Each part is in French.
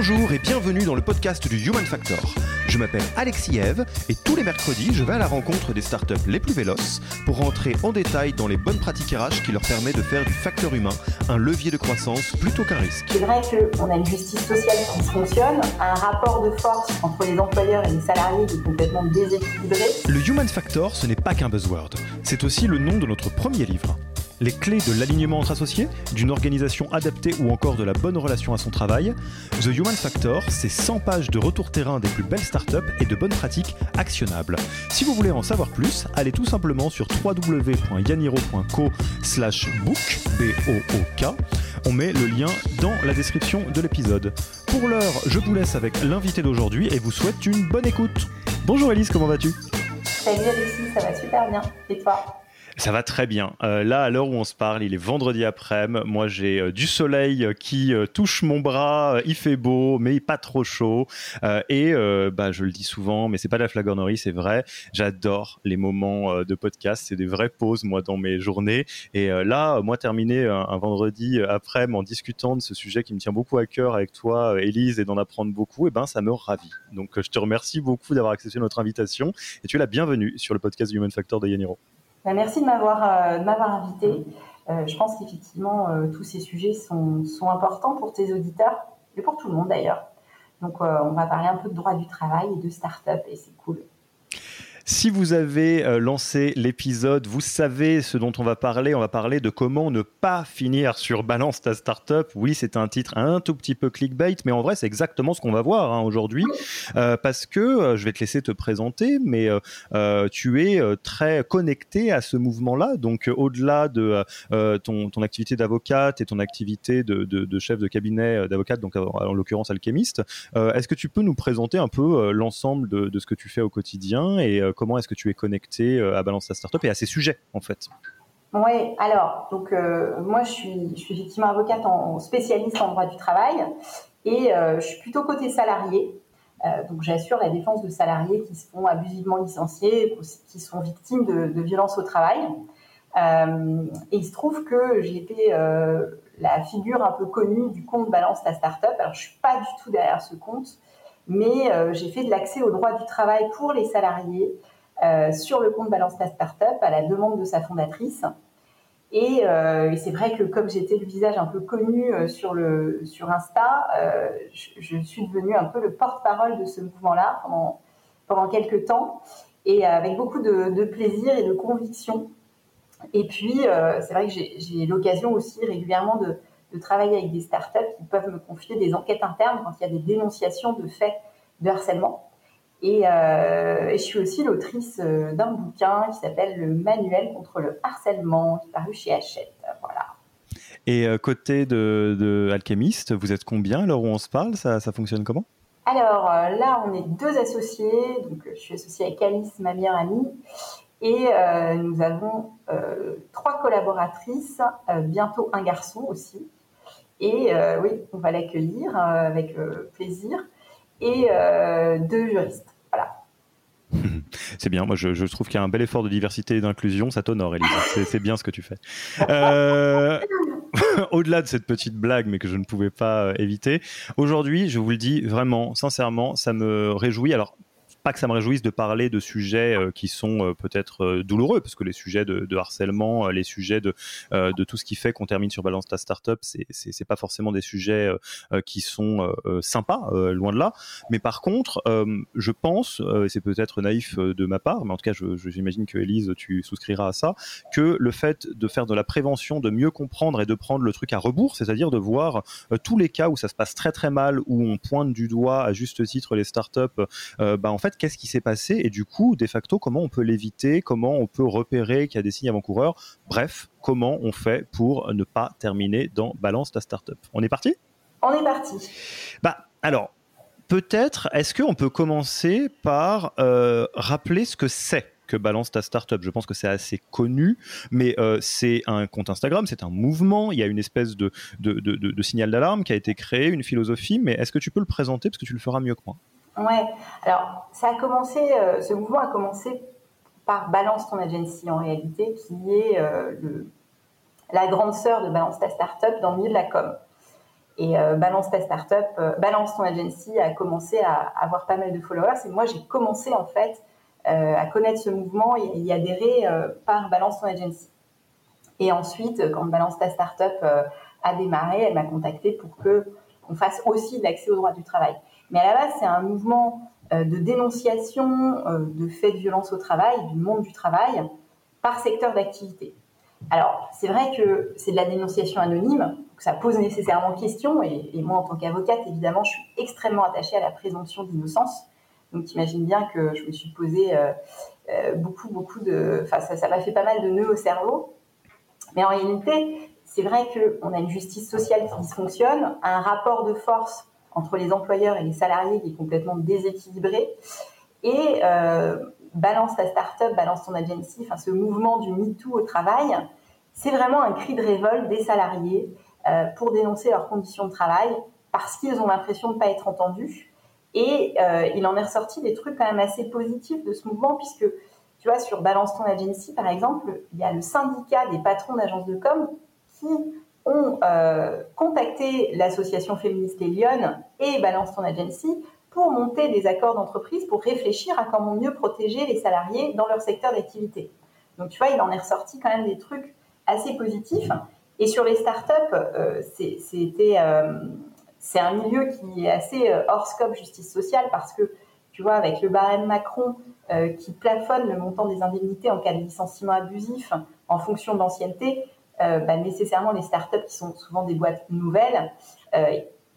Bonjour et bienvenue dans le podcast du Human Factor. Je m'appelle Alexis Eve et tous les mercredis, je vais à la rencontre des startups les plus véloces pour rentrer en détail dans les bonnes pratiques RH qui leur permettent de faire du facteur humain un levier de croissance plutôt qu'un risque. C'est vrai qu'on a une justice sociale qui fonctionne, un rapport de force entre les employeurs et les salariés qui est complètement déséquilibré. Le Human Factor, ce n'est pas qu'un buzzword, c'est aussi le nom de notre premier livre les clés de l'alignement entre associés, d'une organisation adaptée ou encore de la bonne relation à son travail. The Human Factor, c'est 100 pages de retour terrain des plus belles startups et de bonnes pratiques actionnables. Si vous voulez en savoir plus, allez tout simplement sur www.yaniro.co book, B-O-O-K. On met le lien dans la description de l'épisode. Pour l'heure, je vous laisse avec l'invité d'aujourd'hui et vous souhaite une bonne écoute. Bonjour Elise, comment vas-tu? Salut Alexis, ça va super bien. Et toi? Ça va très bien. Euh, là, à l'heure où on se parle, il est vendredi après-midi. Moi, j'ai euh, du soleil euh, qui touche mon bras. il fait beau, mais pas trop chaud. et bah, je le dis souvent, mais c'est pas de la flagornerie, c'est vrai. J'adore les moments de podcast. C'est des vraies pauses, moi, dans mes journées. Et là, moi, terminer un, vendredi après-midi en discutant de ce sujet qui me tient beaucoup à cœur avec toi, Élise, et d'en apprendre beaucoup, et eh ben, ça me ravit. Donc, je te remercie beaucoup d'avoir accepté notre invitation. Et tu es la bienvenue sur le podcast Human Factor de Yaniro. Bah, merci de m'avoir euh, m'avoir invité. Euh, je pense qu'effectivement, euh, tous ces sujets sont, sont, importants pour tes auditeurs et pour tout le monde d'ailleurs. Donc, on va parler un peu de droit du travail et de start-up et c'est cool. Si vous avez euh, lancé l'épisode, vous savez ce dont on va parler. On va parler de comment ne pas finir sur Balance ta startup. Oui, c'est un titre un tout petit peu clickbait, mais en vrai, c'est exactement ce qu'on va voir hein, aujourd'hui. Euh, parce que euh, je vais te laisser te présenter, mais tu es très connecté à ce mouvement-là. Donc, au-delà de ton, activité d'avocate et ton activité de, chef de cabinet d'avocate, donc en l'occurrence alchimiste, est-ce que tu peux nous présenter un peu l'ensemble de, de, ce que tu fais au quotidien et comment est-ce que tu es connecté euh, à Balance ta Startup et à ces sujets en fait oui, alors, donc euh, moi je suis, effectivement avocate en spécialiste en droit du travail et euh, je suis plutôt côté salarié. donc j'assure la défense de salariés qui se font abusivement licenciés, qui sont victimes de, violences au travail. et il se trouve que j'ai été la figure un peu connue du compte Balance ta Startup. Alors je suis pas du tout derrière ce compte, mais j'ai fait de l'accès au droit du travail pour les salariés euh, sur le compte Balance ta Startup à la demande de sa fondatrice. Et, euh, c'est vrai que comme j'étais le visage un peu connu euh, sur, le, sur Insta, je, suis devenue un peu le porte-parole de ce mouvement-là pendant, pendant quelques temps, et avec beaucoup de, de plaisir et de conviction. Et puis, c'est vrai que j'ai l'occasion aussi régulièrement de, de, travailler avec des startups qui peuvent me confier des enquêtes internes quand il y a des dénonciations de faits de harcèlement. Euh, et, je suis aussi l'autrice euh, d'un bouquin qui s'appelle Le Manuel contre le harcèlement, qui est paru chez Hachette. Voilà. Et euh, côté de, de, Alchemist, vous êtes combien à l'heure où on se parle? Ça, ça, fonctionne comment? Alors là, on est deux associés. Donc, je suis associée avec Alice, ma meilleure amie. Et nous avons trois collaboratrices, bientôt un garçon aussi. Et oui, on va l'accueillir avec plaisir et euh, deux juristes. Voilà. C'est bien, moi je, trouve qu'il y a un bel effort de diversité et d'inclusion, ça t'honore Elisa, c'est bien ce que tu fais. Euh, au-delà de cette petite blague, mais que je ne pouvais pas euh, éviter, aujourd'hui, je vous le dis vraiment, sincèrement, ça me réjouit. Alors, que ça me réjouisse de parler de sujets qui sont peut-être douloureux, parce que les sujets de, harcèlement, les sujets de, de tout ce qui fait qu'on termine sur Balance ta Startup, c'est c'est pas forcément des sujets qui sont sympas, loin de là. Mais par contre, je pense, et c'est peut-être naïf de ma part, mais en tout cas, j'imagine que Elise, tu souscriras à ça, que le fait de faire de la prévention, de mieux comprendre et de prendre le truc à rebours, c'est-à-dire de voir tous les cas où ça se passe très très mal, où on pointe du doigt à juste titre les startups, bah en fait, qu'est-ce qui s'est passé et du coup, de facto, comment on peut l'éviter, comment on peut repérer qu'il y a des signes avant-coureurs. Bref, comment on fait pour ne pas terminer dans Balance ta startup. On est parti? On est parti. Bah alors, peut-être, est-ce qu'on peut commencer par euh, rappeler ce que c'est que balance ta startup? Je pense que c'est assez connu, mais euh, c'est un compte Instagram, c'est un mouvement, il y a une espèce de, de, signal d'alarme qui a été créé, une philosophie, mais est-ce que tu peux le présenter? Parce que tu le feras mieux que moi Ouais, alors ça a commencé, euh, ce mouvement a commencé par Balance ton agency en réalité, qui est le, la grande sœur de Balance ta startup dans le milieu de la com. Et euh, Balance ta startup, euh, Balance ton agency a commencé à, avoir pas mal de followers. Et moi, j'ai commencé en fait euh, à connaître ce mouvement et y adhérer par Balance ton agency. Et ensuite, quand Balance ta startup a démarré, elle m'a contacté pour que on fasse aussi de l'accès au droit du travail. Mais à la base, c'est un mouvement de dénonciation de faits de violence au travail, du monde du travail, par secteur d'activité. Alors, c'est vrai que c'est de la dénonciation anonyme, ça pose nécessairement question, et, moi, en tant qu'avocate, évidemment, je suis extrêmement attachée à la présomption d'innocence. Donc, tu imagines bien que je me suis posé euh, euh, beaucoup, beaucoup de... Enfin, ça m'a fait pas mal de nœuds au cerveau. Mais en réalité, c'est vrai qu'on a une justice sociale qui dysfonctionne, un rapport de force entre les employeurs et les salariés qui est complètement déséquilibré, et euh, balance ta start-up, balance ton agency, enfin ce mouvement du MeToo au travail, c'est vraiment un cri de révolte des salariés euh, pour dénoncer leurs conditions de travail parce qu'ils ont l'impression de ne pas être entendus. Et euh, il en est ressorti des trucs quand même assez positifs de ce mouvement puisque, tu vois, sur Balance ton agency, par exemple, il y a le syndicat des patrons d'agences de com qui ont euh, contacté l'association féministe Les et Balance ton agency pour monter des accords d'entreprise pour réfléchir à comment mieux protéger les salariés dans leur secteur d'activité. Donc, tu vois, il en est ressorti quand même des trucs assez positifs. Et sur les startups, euh, c'était euh, c'est un milieu qui est assez euh, hors scope justice sociale parce que, tu vois, avec le barème Macron qui plafonne le montant des indemnités en cas de licenciement abusif en fonction d'ancienneté, bah, nécessairement les startups qui sont souvent des boîtes nouvelles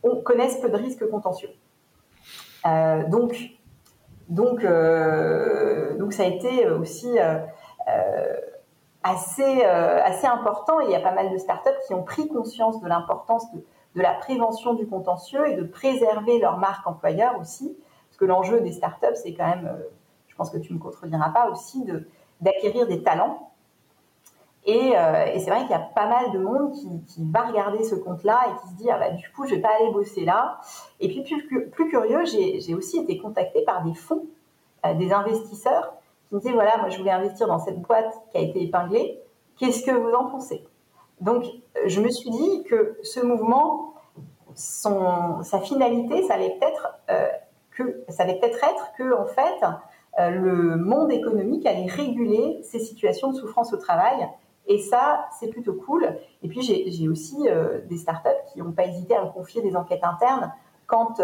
on, connaissent peu de risques contentieux. donc, donc, donc ça a été aussi assez, euh, assez important et il y a pas mal de startups qui ont pris conscience de l'importance de, de, la prévention du contentieux et de préserver leur marque employeur aussi. Parce que l'enjeu des startups, c'est quand même, euh, je pense que tu ne me contrediras pas aussi, d'acquérir des talents. Et, euh, et c'est vrai qu'il y a pas mal de monde qui, va regarder ce compte-là et qui se dit ah bah, du coup je vais pas aller bosser là. Et puis plus, curieux, j'ai aussi été contactée par des fonds, des investisseurs qui me disait voilà, moi je voulais investir dans cette boîte qui a été épinglée. Qu'est-ce que vous en pensez? Donc, je me suis dit que ce mouvement, sa finalité, ça allait peut-être euh, que ça allait peut-être être que en fait, euh, le monde économique allait réguler ces situations de souffrance au travail. Et ça, c'est plutôt cool. Et puis, j'ai aussi euh, des startups qui n'ont pas hésité à me confier des enquêtes internes quand,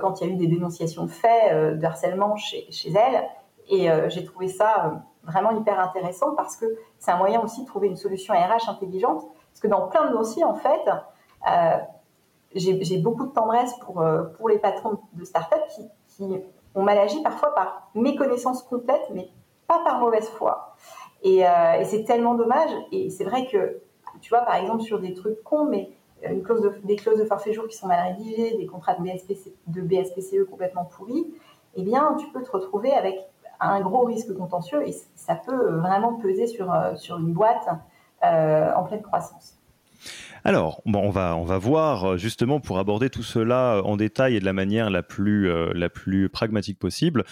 quand il y a eu des dénonciations de faits de harcèlement chez, elles et euh, j'ai trouvé ça euh, vraiment hyper intéressant parce que c'est un moyen aussi de trouver une solution RH intelligente. Parce que dans plein de dossiers, en fait, euh, j'ai beaucoup de tendresse pour, les patrons de start-up qui, qui, ont mal agi parfois par méconnaissance complète, mais pas par mauvaise foi. Et, et c'est tellement dommage. Et c'est vrai que, tu vois, par exemple, sur des trucs cons, mais une clause de, des clauses de forfait jour qui sont mal rédigées, des contrats de, BSPC, de BSPCE complètement pourris, eh bien, tu peux te retrouver avec un gros risque contentieux et ça peut vraiment peser sur, euh, sur une boîte euh, en pleine croissance. Alors, bon, on va on va voir euh, justement pour aborder tout cela euh, en détail et de la manière la plus euh, la plus pragmatique possible.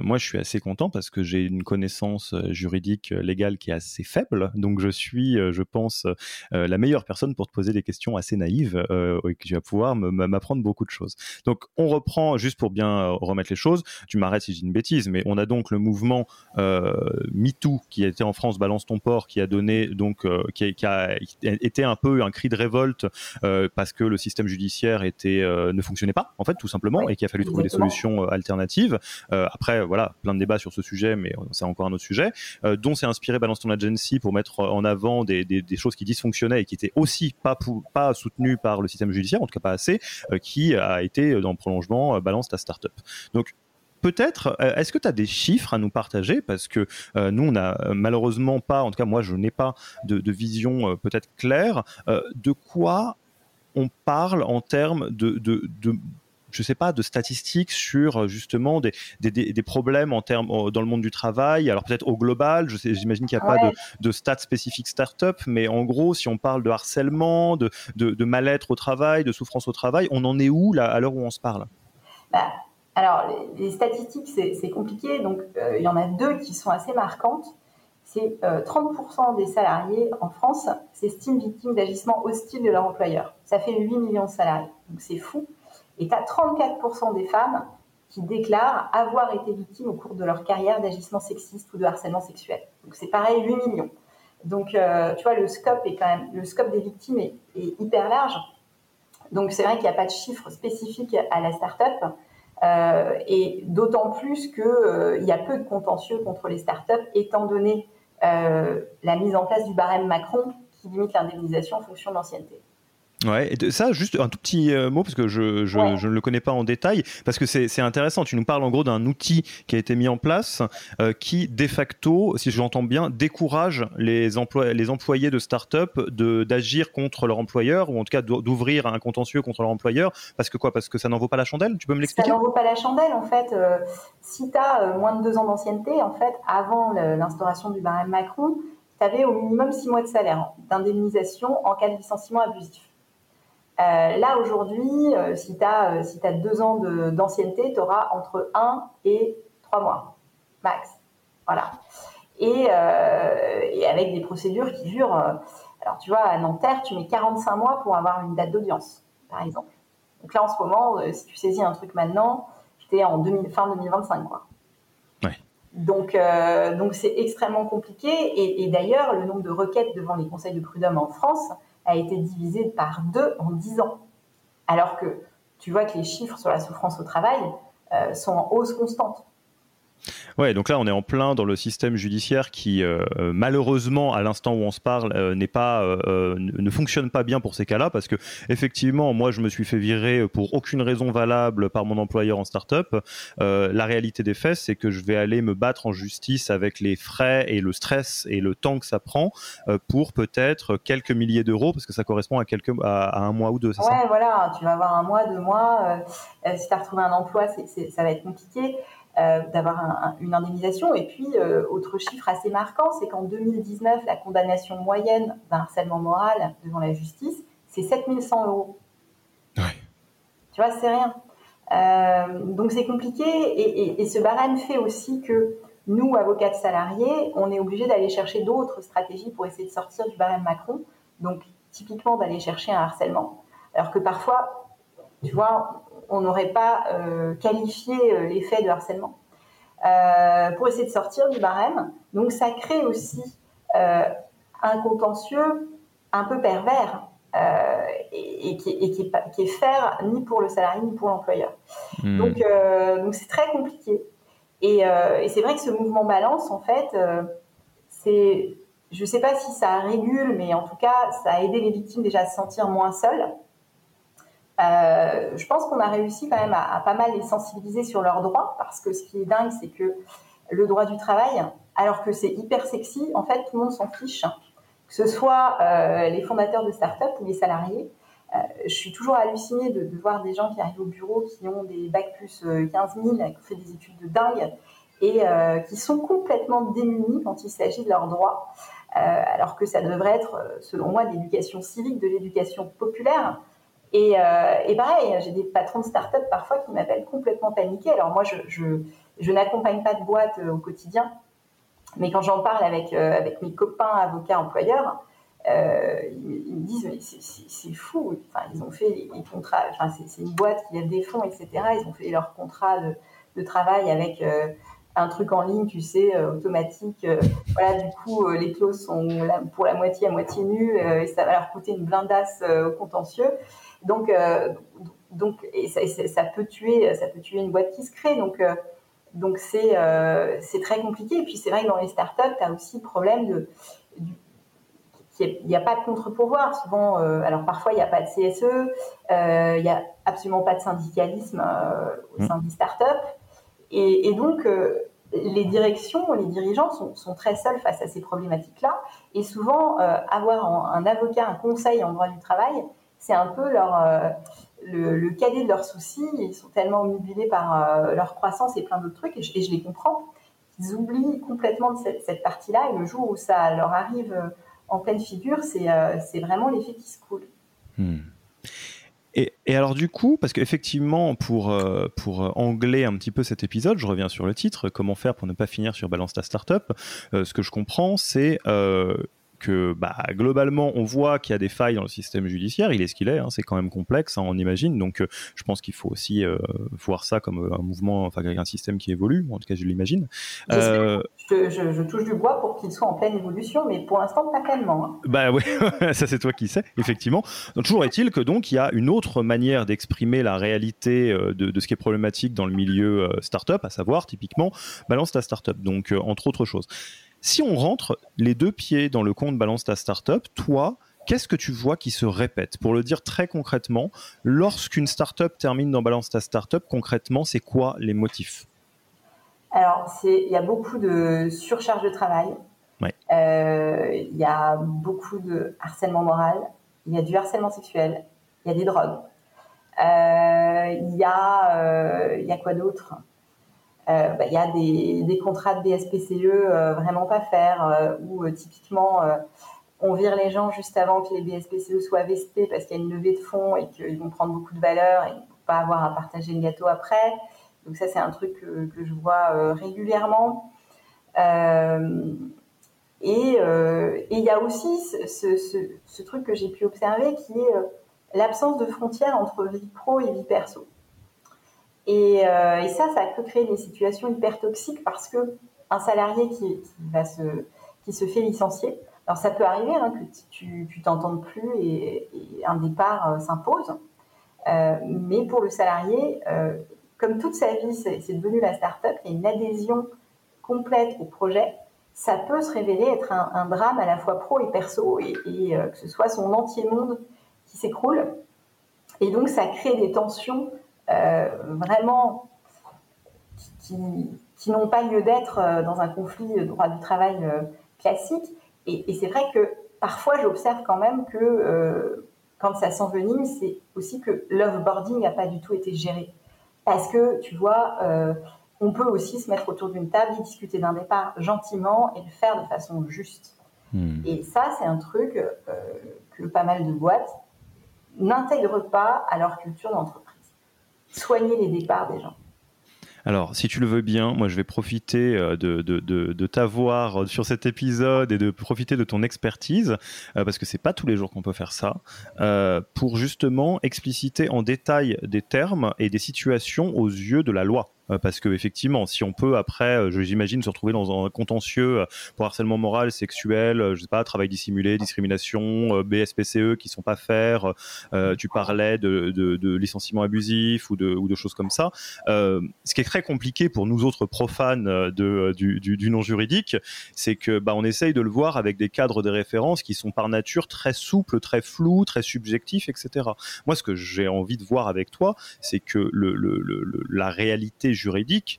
moi, je suis assez content parce que j'ai une connaissance juridique légale qui est assez faible, donc je suis, je pense, la meilleure personne pour te poser des questions assez naïves et que tu vas pouvoir m'apprendre beaucoup de choses. Donc, on reprend juste pour bien remettre les choses. Tu m'arrêtes si dis une bêtise, mais on a donc le mouvement MeToo qui a été en France, balance ton port, qui a donné donc qui, qui a été un peu un cri de révolte euh, parce que le système judiciaire était euh, ne fonctionnait pas en fait tout simplement et qu'il a fallu trouver des solutions euh, alternatives. après voilà plein de débats sur ce sujet, mais c'est encore un autre sujet. dont s'est inspiré Balance ton agency pour mettre en avant des, des, choses qui dysfonctionnaient et qui étaient aussi pas pas soutenues par le système judiciaire, en tout cas pas assez, qui a été dans le prolongement Balance ta startup. Donc peut-être, euh, est-ce que tu as des chiffres à nous partager? Parce que euh, nous, on n'a euh, malheureusement pas, en tout cas moi, je n'ai pas de, vision peut-être claire, de quoi on parle en termes de, de, je sais pas, de statistiques sur justement des, des, problèmes en termes dans le monde du travail. Alors peut-être au global, j'imagine qu'il n'y a pas de, de, stats spécifiques start-up, mais en gros, si on parle de harcèlement, de, de, mal-être au travail, de souffrance au travail, on en est où là à l'heure où on se parle? Bah, alors, les, statistiques, c'est compliqué. Donc, euh, il y en a deux qui sont assez marquantes. C'est 30% euh, des salariés en France s'estiment victimes d'agissements hostiles de leur employeur. Ça fait 8 millions de salariés. Donc, c'est fou. Et tu as 34% des femmes qui déclarent avoir été victimes au cours de leur carrière d'agissements sexistes ou de harcèlement sexuel. Donc, c'est pareil, 8 millions. Donc, euh, tu vois, le scope est quand même, le scope des victimes est, est hyper large. Donc, c'est vrai qu'il n'y a pas de chiffre spécifique à la start-up. Euh, et d'autant plus qu'il euh, y a peu de contentieux contre les startups, étant donné euh, la mise en place du barème Macron qui limite l'indemnisation en fonction de l'ancienneté. Ouais, et ça, juste un tout petit euh, mot, parce que je, je, ne le connais pas en détail, parce que c'est intéressant. Tu nous parles en gros d'un outil qui a été mis en place euh, qui, de facto, si je l'entends bien, décourage les, les employés de start-up d'agir contre leur employeur, ou en tout cas d'ouvrir un contentieux contre leur employeur, parce que quoi? Parce que ça n'en vaut pas la chandelle? Tu peux me l'expliquer? Ça n'en vaut pas la chandelle, en fait. Euh, si tu as moins de deux ans d'ancienneté, en fait, avant l'instauration du barème Macron, tu avais au minimum six mois de salaire d'indemnisation en cas de licenciement abusif. Euh, là, aujourd'hui, euh, si tu as, euh, si as deux ans d'ancienneté, tu auras entre 1 et 3 mois, max. Voilà. Et, et avec des procédures qui durent. alors, tu vois, à Nanterre, tu mets 45 mois pour avoir une date d'audience, par exemple. Donc là, en ce moment, si tu saisis un truc maintenant, tu es en fin 2025, quoi. Ouais. Donc, donc c'est extrêmement compliqué. Et, et d'ailleurs, le nombre de requêtes devant les conseils de prud'homme en France a été divisé par deux en dix ans. Alors que tu vois que les chiffres sur la souffrance au travail euh, sont en hausse constante. Ouais, donc là on est en plein dans le système judiciaire qui euh, euh, malheureusement à l'instant où on se parle euh, n'est pas ne fonctionne pas bien pour ces cas-là parce que effectivement moi je me suis fait virer pour aucune raison valable par mon employeur en start-up. la réalité des faits c'est que je vais aller me battre en justice avec les frais et le stress et le temps que ça prend pour peut-être quelques milliers d'euros parce que ça correspond à quelques à, un mois ou deux. Ouais, voilà, tu vas avoir un mois, deux mois. si tu as retrouvé un emploi, ça va être compliqué. Euh, d'avoir une indemnisation. Et puis, euh, autre chiffre assez marquant, c'est qu'en 2019, la condamnation moyenne d'un harcèlement moral devant la justice, c'est 7100 euros. Tu vois, c'est rien. Euh, donc c'est compliqué et, et, ce barème fait aussi que nous, avocats de salariés, on est obligé d'aller chercher d'autres stratégies pour essayer de sortir du barème Macron. Donc typiquement d'aller chercher un harcèlement. Alors que parfois, tu vois, on n'aurait pas euh, qualifié euh, les faits de harcèlement. Euh, pour essayer de sortir du barème. Donc ça crée aussi un contentieux un peu pervers et, qui, est, qui, faire ni pour le salarié ni pour l'employeur. Hmm. Donc donc c'est très compliqué. Et, et c'est vrai que ce mouvement balance, en fait, c'est, je ne sais pas si ça régule, mais en tout cas, ça a aidé les victimes déjà à se sentir moins seules. Euh, je pense qu'on a réussi quand même à, pas mal les sensibiliser sur leurs droits, parce que ce qui est dingue, c'est que le droit du travail, alors que c'est hyper sexy, en fait, tout le monde s'en fiche. Que ce soit euh, les fondateurs de start-up ou les salariés. Euh, je suis toujours hallucinée de, de, voir des gens qui arrivent au bureau, qui ont des bacs plus 15 000, qui ont fait des études de dingue, et qui sont complètement démunis quand il s'agit de leurs droits. alors que ça devrait être, selon moi, de l'éducation civique, de l'éducation populaire. Et, et pareil, j'ai des patrons de start-up parfois qui m'appellent complètement paniqués. Alors moi, je, n'accompagne pas de boîte au quotidien, mais quand j'en parle avec, avec mes copains avocats employeurs, euh, ils, me disent mais c'est fou. Enfin, ils ont fait les, contrats. Enfin, c'est une boîte qui lève des fonds, etc. Ils ont fait leur contrat de, travail avec euh, un truc en ligne, tu sais, euh, automatique. voilà, du coup, les clauses sont pour la moitié à moitié nues et ça va leur coûter une blindasse au contentieux. Donc, donc, et ça, ça, peut tuer, ça peut tuer une boîte qui se crée. Donc donc c'est c'est très compliqué. Et puis c'est vrai que dans les startups, tu as aussi le problème de, il n'y a pas de contre-pourvoir. Souvent, euh, alors parfois, il n'y a pas de CSE, euh, il n'y a absolument pas de syndicalisme euh, au sein des startups. Et, et donc, les directions, les dirigeants sont, très seuls face à ces problématiques-là. Et souvent, avoir un, avocat, un conseil en droit du travail, c'est un peu leur, le, cadet de leurs soucis. Ils sont tellement omnubilés par leur croissance et plein d'autres trucs, et je, les comprends. Ils oublient complètement cette, cette partie-là, et le jour où ça leur arrive en pleine figure, euh, c'est vraiment l'effet qui se coule. Hmm. Et, alors du coup, parce qu'effectivement, pour, euh, pour angler un petit peu cet épisode, je reviens sur le titre, comment faire pour ne pas finir sur Balance ta startup, euh, ce que je comprends, c'est que bah, globalement, on voit qu'il y a des failles dans le système judiciaire. Il est ce qu'il est, hein, c'est quand même complexe, hein, on imagine. Donc, euh, je pense qu'il faut aussi euh, voir ça comme euh, un mouvement, enfin, un système qui évolue. En tout cas, je l'imagine. Je, je, touche du bois pour qu'il soit en pleine évolution, mais pour l'instant, pas pleinement. Hein. Bah oui, ça c'est toi qui sais, effectivement. Donc, toujours est-il que donc il y a une autre manière d'exprimer la réalité de, de, ce qui est problématique dans le milieu startup, à savoir typiquement balance ta startup. Donc, entre autres choses. Si on rentre les deux pieds dans le compte Balance ta startup, toi, qu'est-ce que tu vois qui se répète? Pour le dire très concrètement, lorsqu'une startup termine dans Balance ta startup, concrètement, c'est quoi les motifs? Alors, il y a beaucoup de surcharge de travail. Euh, il y a beaucoup de harcèlement moral. Il y a du harcèlement sexuel. Il y a des drogues. Euh, y, euh, il y a quoi d'autre? Euh, bah, il y a des, contrats de BSPCE euh, vraiment pas faire, euh, où typiquement on vire les gens juste avant que les BSPCE soient vestés parce qu'il y a une levée de fonds et qu'ils vont prendre beaucoup de valeur et ne pas avoir à partager le gâteau après. Donc ça, c'est un truc que, je vois régulièrement. et il y a aussi ce, ce truc que j'ai pu observer qui est l'absence de frontières entre vie pro et vie perso. Euh, et, ça, ça peut créer des situations hyper toxiques parce que un salarié qui, va se, qui se fait licencier, alors ça peut arriver hein, que tu t'entendes plus et, un départ euh, s'impose, euh, mais pour le salarié, comme toute sa vie, c'est devenu la start-up, il une adhésion complète au projet, ça peut se révéler être un, drame à la fois pro et perso, et, que ce soit son entier monde qui s'écroule. Et donc ça crée des tensions vraiment qui, n'ont pas lieu d'être euh, dans un conflit de droit du travail euh, classique. Et, c'est vrai que parfois j'observe quand même que quand ça s'envenime, c'est aussi que l'offboarding n'a pas du tout été géré. Parce que, tu vois, on peut aussi se mettre autour d'une table et discuter d'un départ gentiment et le faire de façon juste. Hmm. Et ça, c'est un truc que pas mal de boîtes n'intègrent pas à leur culture d'entreprise soigner les départs des gens. Alors, si tu le veux bien, moi je vais profiter euh, de, de, de, t'avoir sur cet épisode et de profiter de ton expertise, euh, parce que c'est pas tous les jours qu'on peut faire ça, euh, pour justement expliciter en détail des termes et des situations aux yeux de la loi. Euh, parce que effectivement, si on peut après, euh, j'imagine, se retrouver dans un contentieux euh, pour harcèlement moral, sexuel, je sais pas, travail dissimulé, discrimination, BSPCE qui sont pas faire, tu parlais de, de, de, licenciement abusif ou de, ou de choses comme ça. ce qui est très compliqué pour nous autres profanes de, du, du, du non juridique, c'est que bah, on essaye de le voir avec des cadres de référence qui sont par nature très souples, très flous, très subjectifs, etc. Moi, ce que j'ai envie de voir avec toi, c'est que le, le, le, la réalité juridique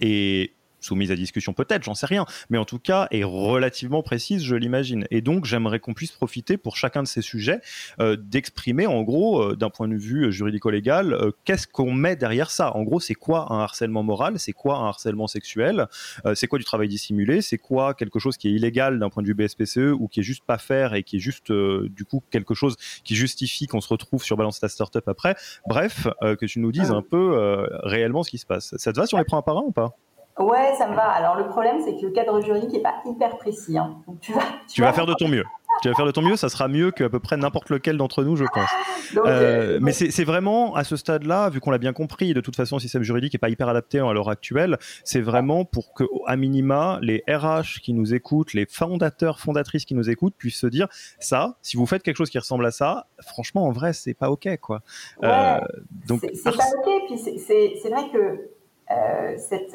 est soumise à discussion peut-être, j'en sais rien, mais en tout cas est relativement précise, je l'imagine. Et donc j'aimerais qu'on puisse profiter pour chacun de ces sujets euh, d'exprimer en gros, euh, d'un point de vue juridico-légal, euh, qu'est-ce qu'on met derrière ça? En gros, c'est quoi un harcèlement moral, c'est quoi un harcèlement sexuel, c'est quoi du travail dissimulé, c'est quoi quelque chose qui est illégal d'un point de vue BSPCE ou qui est juste pas faire et qui est juste du coup quelque chose qui justifie qu'on se retrouve sur Balance ta Startup après? Bref, que tu nous dises un peu réellement ce qui se passe. Ça te va si on les prend un par un ou pas? Ouais, ça me va. Alors le problème, c'est que le cadre juridique n'est pas hyper précis. Hein. Donc tu vas, tu, vas, faire de ton mieux. Tu vas faire de ton mieux, ça sera mieux qu'à peu près n'importe lequel d'entre nous, je pense. Euh, euh, mais c'est vraiment à ce stade-là, vu qu'on l'a bien compris, de toute façon, le système juridique n'est pas hyper adapté à l'heure actuelle. C'est vraiment pour que, à minima, les RH qui nous écoutent, les fondateurs, fondatrices qui nous écoutent, puissent se dire ça. Si vous faites quelque chose qui ressemble à ça, franchement, en vrai, c'est pas ok, quoi. Ouais, euh, donc, c'est pas ok. Puis c'est vrai que cette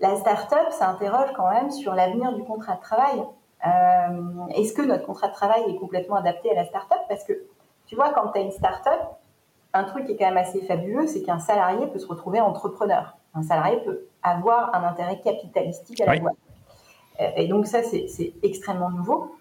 la start-up s'interroge quand même sur l'avenir du contrat de travail. Euh, est-ce que notre contrat de travail est complètement adapté à la start-up? Parce que, tu vois, quand tu as une start-up, un truc qui est quand même assez fabuleux, c'est qu'un salarié peut se retrouver entrepreneur. Un salarié peut avoir un intérêt capitalistique à la boîte. Euh, et donc ça, c'est extrêmement nouveau.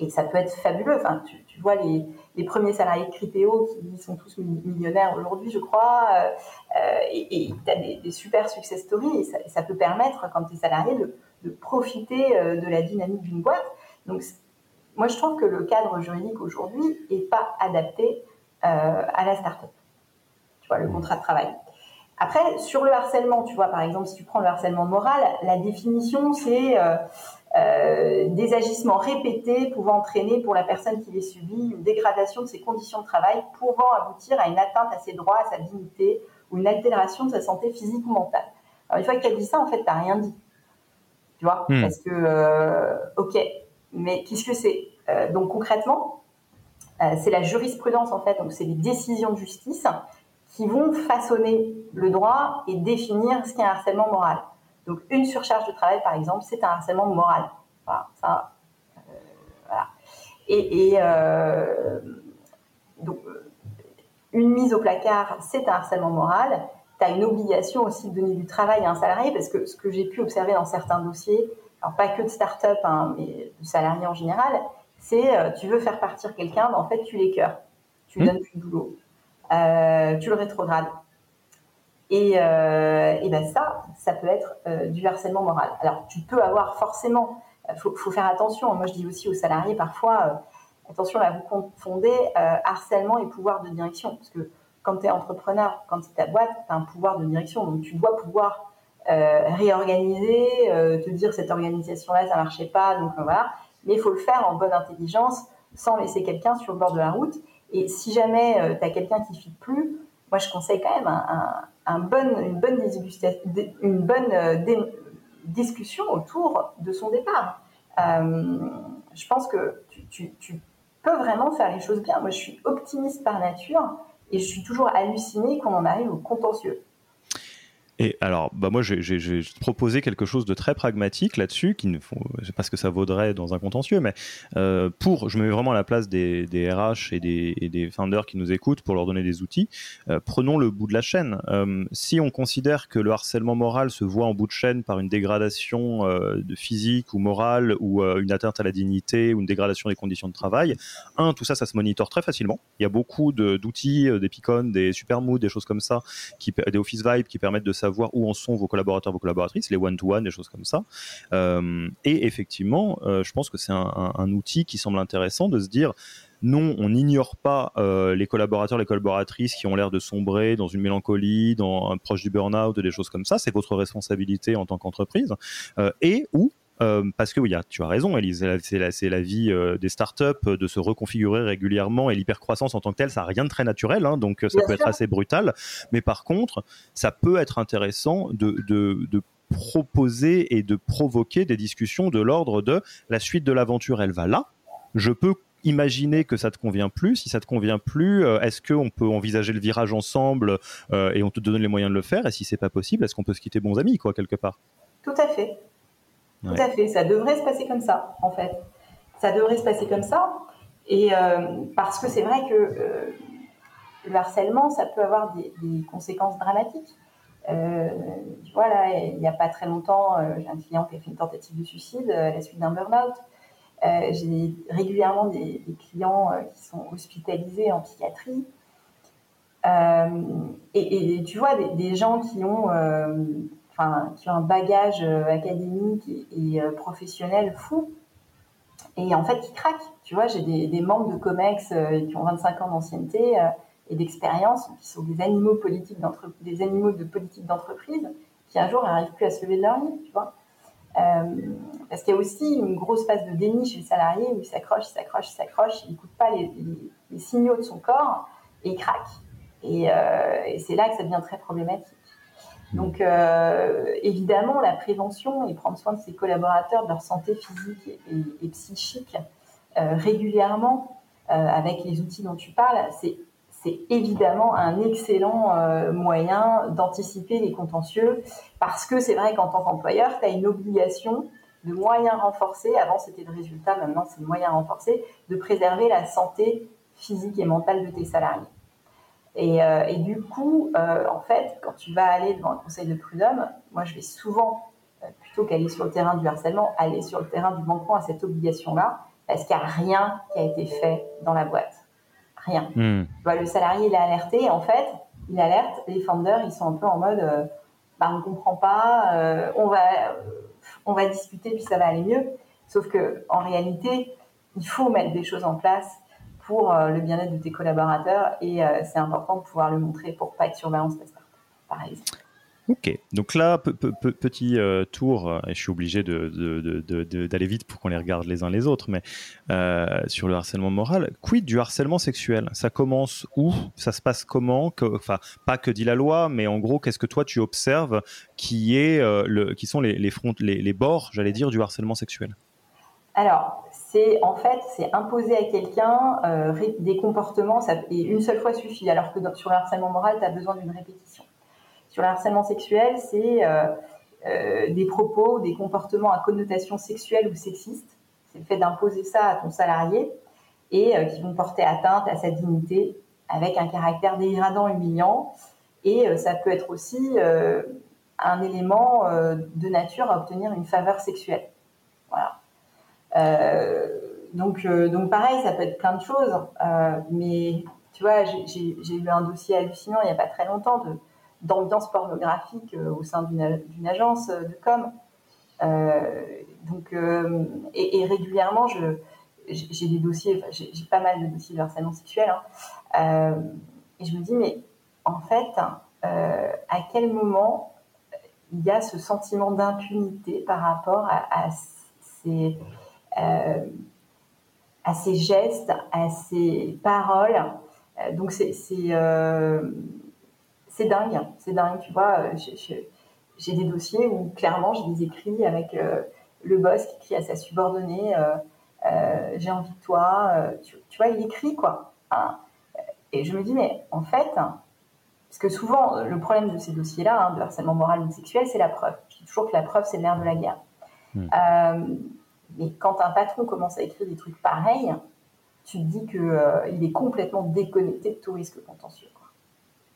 Et ça peut être fabuleux. Enfin, tu, vois les, premiers salariés de Criteo qui sont tous millionnaires aujourd'hui, je crois. Euh, euh, et tu as des, super success stories. Et ça, peut permettre, quand tu es salarié, de, profiter euh, de la dynamique d'une boîte. Donc, moi, je trouve que le cadre juridique aujourd'hui n'est pas adapté à la start-up. Tu vois, le contrat de travail. Après, sur le harcèlement, tu vois, par exemple, si tu prends le harcèlement moral, la définition, c'est euh, des agissements répétés pouvant entraîner pour la personne qui les subit une dégradation de ses conditions de travail pouvant aboutir à une atteinte à ses droits, à sa dignité ou une altération de sa santé physique ou mentale. Alors une fois que tu as dit ça, en fait, tu n'as rien dit. Tu vois? Hmm. Parce que, euh, ok, mais qu'est-ce que c'est? Euh, Donc concrètement, c'est la jurisprudence, en fait, donc c'est les décisions de justice qui vont façonner le droit et définir ce qu'est un harcèlement moral. Donc, une surcharge de travail, par exemple, c'est un harcèlement moral. Voilà, ça, euh, voilà. Et, euh, donc, euh, une mise au placard, c'est un harcèlement moral. Tu as une obligation aussi de donner du travail à un salarié, parce que ce que j'ai pu observer dans certains dossiers, alors pas que de start-up, hein, mais de salariés en général, c'est tu veux faire partir quelqu'un, en fait, tu l'écœures. Tu lui mmh. donnes plus de boulot. tu le rétrogrades. Et, euh, et ben ça, ça peut être euh, du harcèlement moral. Alors, tu peux avoir forcément, il faut, faire attention. Moi, je dis aussi aux salariés parfois, euh, attention là, vous confondez euh, harcèlement et pouvoir de direction. Parce que quand tu es entrepreneur, quand tu ta boîte, tu as un pouvoir de direction. Donc, tu dois pouvoir réorganiser, te dire cette organisation-là, ça marchait pas. Donc, voilà. Mais il faut le faire en bonne intelligence, sans laisser quelqu'un sur le bord de la route. Et si jamais tu as quelqu'un qui ne plus, moi, je conseille quand même un, une bonne, euh, discussion autour de son départ. Euh, je pense que tu, tu, peux vraiment faire les choses bien. Moi, je suis optimiste par nature et je suis toujours hallucinée qu'on en arrive au contentieux. Et alors, bah moi, j'ai proposé quelque chose de très pragmatique là-dessus, qui ne je sais pas ce que ça vaudrait dans un contentieux, mais euh, pour, je me mets vraiment à la place des, RH et des, et qui nous écoutent pour leur donner des outils. Euh, prenons le bout de la chaîne. Euh, si on considère que le harcèlement moral se voit en bout de chaîne par une dégradation de physique ou morale ou une atteinte à la dignité ou une dégradation des conditions de travail, un, tout ça, ça se monitore très facilement. Il y a beaucoup d'outils, des Picon, des Supermood, des choses comme ça, qui, des Office Vibe qui permettent de savoir où en sont vos collaborateurs, vos collaboratrices, les one-to-one, des choses comme ça. Euh, et effectivement, euh, je pense que c'est un, outil qui semble intéressant de se dire non, on n'ignore pas euh, les collaborateurs, les collaboratrices qui ont l'air de sombrer dans une mélancolie, dans un proche du burn-out, des choses comme ça. C'est votre responsabilité en tant qu'entreprise. et ou euh, parce que oui, tu as raison, Elise, c'est la, la, vie euh, des startups euh, de se reconfigurer régulièrement et l'hypercroissance en tant que telle, ça n'a rien de très naturel, hein, donc ça peut être assez brutal. Mais par contre, ça peut être intéressant de, de, de proposer et de provoquer des discussions de l'ordre de la suite de l'aventure, elle va là. Je peux imaginer que ça te convient plus. Si ça te convient plus, est-ce qu'on peut envisager le virage ensemble et on te donne les moyens de le faire? Et si c'est pas possible, est-ce qu'on peut se quitter bons amis, quoi, quelque part? Tout à fait. Tout à fait. Ça devrait se passer comme ça, en fait. Ça devrait se passer comme ça. Et euh, parce que c'est vrai que euh, le harcèlement, ça peut avoir des, conséquences dramatiques. voilà, il n'y a pas très longtemps, j'ai un client qui a fait une tentative de suicide à la suite d'un burn-out. j'ai régulièrement des, clients qui sont hospitalisés en psychiatrie. Et, tu vois, des, gens qui ont, qui ont un bagage académique et, professionnel fou, et en fait qui craquent. Tu vois, j'ai des, membres de COMEX qui ont 25 ans d'ancienneté et d'expérience, qui sont des animaux politiques des animaux de politique d'entreprise, qui un jour n'arrivent plus à se lever de leur lit, tu vois. Euh, parce qu'il y a aussi une grosse phase de déni chez le salarié où il s'accroche, il s'accroche, il s'accroche, il n'écoute pas les, signaux de son corps et il craque. Et, euh, c'est là que ça devient très problématique. Donc, euh, évidemment, la prévention et prendre soin de ses collaborateurs, de leur santé physique et, psychique régulièrement avec les outils dont tu parles, c'est évidemment un excellent euh, moyen d'anticiper les contentieux. Parce que c'est vrai qu'en tant qu'employeur, tu as une obligation de moyens renforcés, avant c'était de résultats, maintenant c'est de moyens renforcés, de préserver la santé physique et mentale de tes salariés. Et, euh, du coup, euh, en fait, quand tu vas aller devant un conseil de prud'homme, moi je vais souvent, plutôt qu'aller sur le terrain du harcèlement, aller sur le terrain du manquement à cette obligation-là, parce qu'il n'y a rien qui a été fait dans la boîte rien. Hmm. le salarié, il est alerté. En fait, il alerte. Les founders, ils sont un peu en mode, euh, bah, on ne comprend pas, euh, on, va, on va discuter, puis ça va aller mieux. Sauf que en réalité, il faut mettre des choses en place pour euh, le bien-être de tes collaborateurs et c'est important de pouvoir le montrer pour pas être sur balance par exemple. Ok, donc là, petit euh, tour, euh, et je suis obligé d'aller vite pour qu'on les regarde les uns les autres, mais euh, sur le harcèlement moral, quid du harcèlement sexuel? Ça commence où? Ça se passe comment? Enfin, pas que dit la loi, mais en gros, qu'est-ce que toi tu observes qui, est, le, qui sont les, les, les, les bords, j'allais dire, du harcèlement sexuel? Alors, c'est en fait, c'est imposer à quelqu'un des comportements, et une seule fois suffit, alors que sur le harcèlement moral, tu as besoin d'une répétition. Sur le harcèlement sexuel, c'est euh, euh, des propos, des comportements à connotation sexuelle ou sexiste. C'est le fait d'imposer ça à ton salarié et euh, qui vont porter atteinte à sa dignité avec un caractère dégradant, humiliant. Et ça peut être aussi un élément de nature à obtenir une faveur sexuelle. Voilà. Donc, donc pareil, ça peut être plein de choses. mais tu vois, j'ai eu un dossier hallucinant il n'y a pas très longtemps d'ambiance pornographique euh, au sein d'une agence euh, de com. Euh, donc, et, régulièrement, j'ai des dossiers, j'ai pas mal de dossiers de harcèlement sexuel, hein. et je me dis, mais en fait, à quel moment il y a ce sentiment d'impunité par rapport à, ces, à ces gestes, à ces paroles. donc c'est c'est dingue, c'est dingue, tu vois. Euh, j'ai des dossiers où clairement j'ai des écrits avec euh, le boss qui crie à sa subordonnée euh, J'ai envie de toi. Tu, vois, il écrit quoi. Hein. Et je me dis, mais en fait, parce que souvent, le problème de ces dossiers-là, hein, de harcèlement moral ou sexuel, c'est la preuve. Je dis toujours que la preuve, c'est le nerf de la guerre. Hmm. Mais quand un patron commence à écrire des trucs pareils, tu te dis qu'il est complètement déconnecté de tout risque contentieux.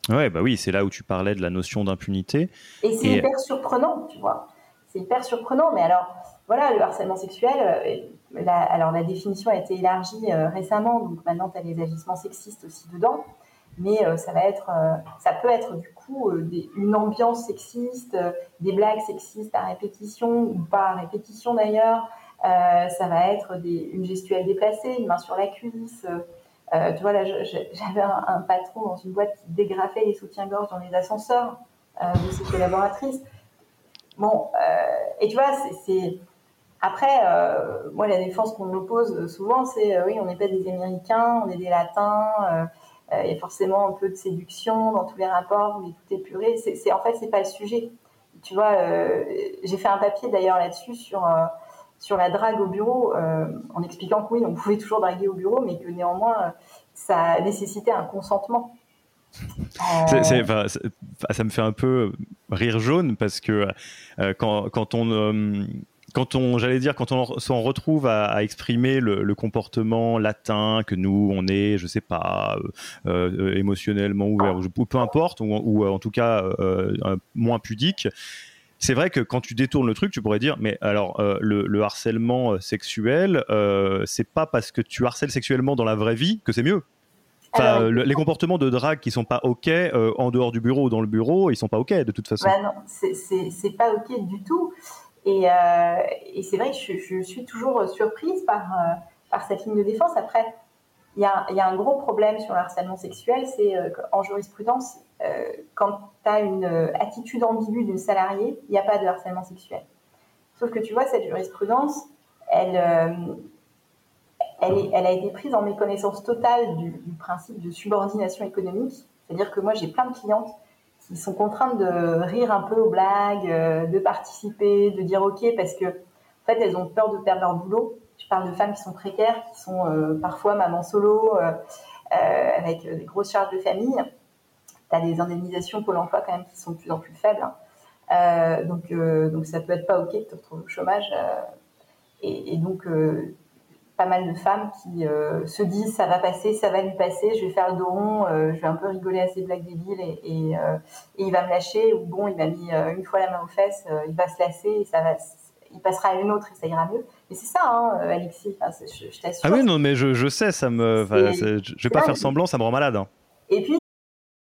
Ouais, bah oui, c'est là où tu parlais de la notion d'impunité. Et c'est hyper surprenant, tu vois. C'est hyper surprenant, mais alors, voilà, le harcèlement sexuel, euh, la, alors la définition a été élargie euh, récemment, donc maintenant tu as les agissements sexistes aussi dedans, mais euh, ça va être, ça peut être du coup une ambiance sexiste, des blagues sexistes à répétition ou pas à répétition d'ailleurs. Ça va être une gestuelle déplacée, une main sur la cuisse. Euh, tu vois, là, j'avais un, patron dans une boîte qui dégrafait les soutiens-gorge dans les ascenseurs euh, de ses collaboratrices. Bon, euh, et tu vois, c'est. Après, moi, la défense qu'on me pose souvent, c'est oui, on n'est pas des Américains, on est des Latins, il y a forcément un peu de séduction dans tous les rapports, mais tout est puré. En fait, c'est pas le sujet. Tu vois, j'ai fait un papier d'ailleurs là-dessus sur sur la drague au bureau, euh, en expliquant que oui, on pouvait toujours draguer au bureau, mais que néanmoins, ça nécessitait un consentement. Euh, ça me fait un peu rire jaune parce que euh, quand, quand, on quand on, j'allais dire, quand on s'en retrouve à, exprimer le, comportement latin que nous, on est, je sais pas, euh, euh, émotionnellement ouvert, ou peu importe, ou, en tout cas moins pudique. C'est vrai que quand tu détournes le truc, tu pourrais dire, mais alors le, harcèlement sexuel, c'est pas parce que tu harcèles sexuellement dans la vraie vie que c'est mieux. les comportements de drague qui sont pas ok en dehors du bureau ou dans le bureau, ils sont pas ok de toute façon. Bah non, c'est pas ok du tout. Euh, et, c'est vrai que je, suis toujours surprise par, euh, par cette ligne de défense. Après, il y, a, y a, un gros problème sur le harcèlement sexuel, c'est euh, qu'en jurisprudence, quand tu as une attitude ambiguë d'une salariée, il n'y a pas de harcèlement sexuel. Sauf que tu vois, cette jurisprudence, elle, elle, elle a été prise en méconnaissance totale du, principe de subordination économique. C'est-à-dire que moi, j'ai plein de clientes ils sont contraints de rire un peu aux blagues, euh, de participer, de dire ok parce que en fait elles ont peur de perdre leur boulot. Je parle de femmes qui sont précaires, qui sont euh, parfois mamans solo, euh, avec des grosses charges de famille. Tu as des indemnisations Pôle emploi quand même qui sont de plus en plus faibles. Hein. donc, donc ça peut être pas ok de te retrouver au chômage. Et, et, donc pas mal de femmes qui euh, se disent ça va passer, ça va lui passer, je vais faire le dos rond, euh, je vais un peu rigoler à ces blagues débiles et, euh, et, il va me lâcher ou bon il m'a mis une fois la main aux fesses, il va se lasser et ça va, il passera à une autre et ça ira mieux. Mais c'est ça, hein, Alexis, je, t'assure. Ah oui non mais je, je sais, ça me, je vais pas faire semblant, ça me rend malade. Hein. Et puis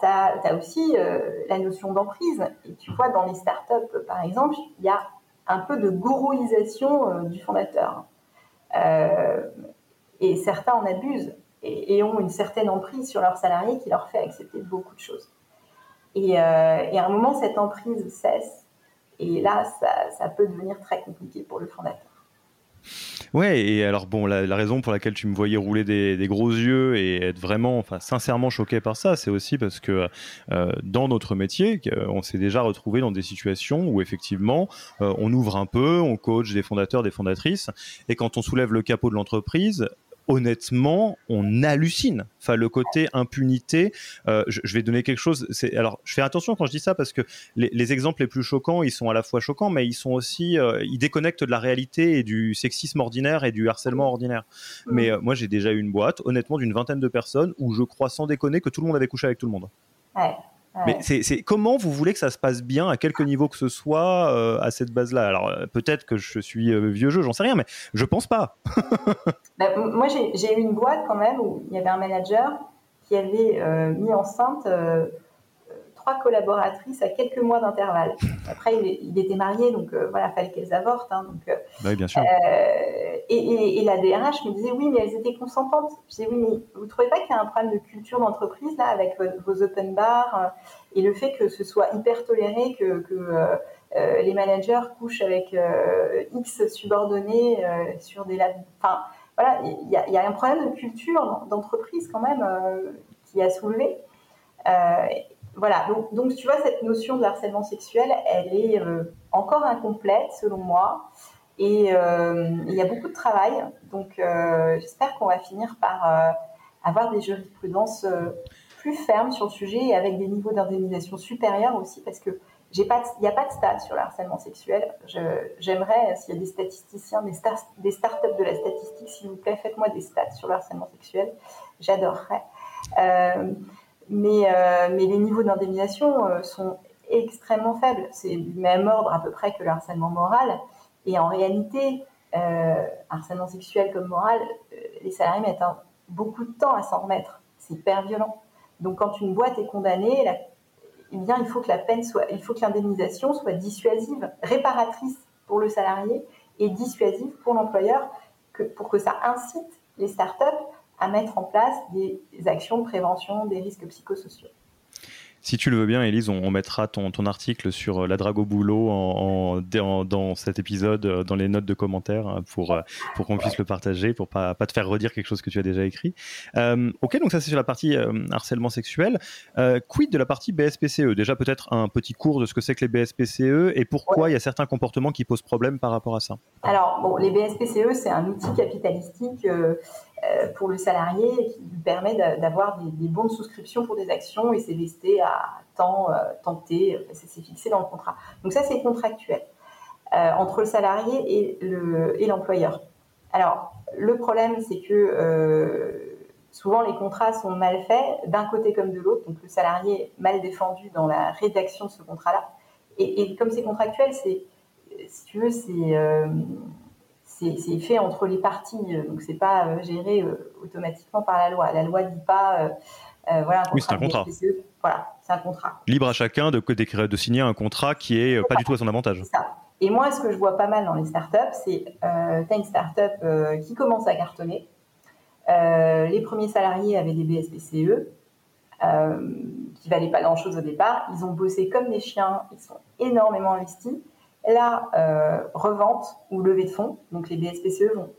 tu as, aussi euh, la notion d'emprise. Et tu vois, dans les startups, par exemple, il y a un peu de gourouisation euh, du fondateur. Euh, et certains en abusent et, ont une certaine emprise sur leurs salariés qui leur fait accepter beaucoup de choses. Et, à un moment, cette emprise cesse. Et là, ça peut devenir très compliqué pour le fondateur. Ouais, et alors bon, la, raison pour laquelle tu me voyais rouler des, gros yeux et être vraiment, enfin, sincèrement choqué par ça, c'est aussi parce que euh, dans notre métier, on s'est déjà retrouvé dans des situations où effectivement, euh, on ouvre un peu, on coach des fondateurs, des fondatrices, et quand on soulève le capot de l'entreprise, honnêtement, on hallucine. Enfin, le côté impunité, euh, je, vais donner quelque chose. alors, je fais attention quand je dis ça parce que les, exemples les plus choquants, ils sont à la fois choquants, mais ils sont aussi, euh, ils déconnectent de la réalité et du sexisme ordinaire et du harcèlement ordinaire. Mais euh, moi, j'ai déjà eu une boîte, honnêtement, d'une vingtaine de personnes où je crois sans déconner que tout le monde avait couché avec tout le monde. Ouais. Mais c'est comment vous voulez que ça se passe bien? À quelque niveau que ce soit euh, à cette base-là? Alors euh, peut-être que je suis euh, vieux jeu, j'en sais rien, mais je pense pas. Bah, moi, j'ai eu une boîte quand même où il y avait un manager qui avait mis enceinte trois collaboratrices à quelques mois d'intervalle. Après, il, était marié, donc euh, voilà, fallait qu'elles avortent. Hein, donc, euh, bah oui, bien sûr. Euh, et, la DRH me disait oui, mais elles étaient consentantes. Je disais oui, mais vous ne trouvez pas qu'il y a un problème de culture d'entreprise là avec vos, open bars et le fait que ce soit hyper toléré que, les managers couchent avec X subordonnés sur des Enfin, voilà, il y, y, a un problème de culture d'entreprise quand même qui a soulevé voilà, donc, tu vois, cette notion de harcèlement sexuel, elle est euh, encore incomplète selon moi. Et euh, il y a beaucoup de travail. Donc euh, j'espère qu'on va finir par avoir des jurisprudences plus fermes sur le sujet et avec des niveaux d'indemnisation supérieurs aussi, parce que il n'y a pas de stats sur le harcèlement sexuel. J'aimerais, s'il y a des statisticiens, des startups de la statistique, s'il vous plaît, faites-moi des stats sur le harcèlement sexuel. J'adorerais. Mais, euh, mais les niveaux d'indemnisation euh, sont extrêmement faibles. C'est du même ordre à peu près que le harcèlement moral. Et en réalité, euh, harcèlement sexuel comme moral, euh, les salariés mettent beaucoup de temps à s'en remettre. C'est hyper violent. Donc quand une boîte est condamnée, eh bien, il faut que la peine soit, il faut que l'indemnisation soit dissuasive, réparatrice pour le salarié et dissuasive pour l'employeur, pour que ça incite les startups à mettre en place des actions de prévention des risques psychosociaux. Si tu le veux bien, Elise, on, mettra ton, ton, article sur euh, la drague au boulot en, dans cet épisode, euh, dans les notes de commentaires, hein, pour, euh, pour qu'on puisse le partager, pour pas, pas te faire redire quelque chose que tu as déjà écrit. ok, donc ça c'est sur la partie harcèlement sexuel. quid de la partie BSPCE Déjà peut-être un petit cours de ce que c'est que les BSPCE et pourquoi il y a certains comportements qui posent problème par rapport à ça. Alors, bon, les BSPCE, c'est un outil capitalistique euh, pour le salarié qui lui permet d'avoir des, bons de souscription pour des actions et c'est vesté à temps, euh, tenté, c'est fixé dans le contrat. Donc ça, c'est contractuel euh, entre le salarié et l'employeur. Alors, le problème, c'est que souvent les contrats sont mal faits d'un côté comme de l'autre, donc le salarié est mal défendu dans la rédaction de ce contrat-là. Et, et, comme c'est contractuel, c'est, si tu veux, c'est c'est fait entre les parties, euh, donc c'est pas euh, géré euh, automatiquement par la loi. La loi dit pas, voilà, un oui, c'est un contrat. voilà, c'est un contrat. Libre à chacun de, de, de signer un contrat qui est pas du tout à son avantage. Ça. Et moi, ce que je vois pas mal dans les startups, c'est euh, tu as une startup qui commence à cartonner. les premiers salariés avaient des BSPCE qui valaient pas grand-chose au départ. Ils ont bossé comme des chiens, ils sont énormément investis la euh, revente ou levée de fonds, donc les BSPCE vont,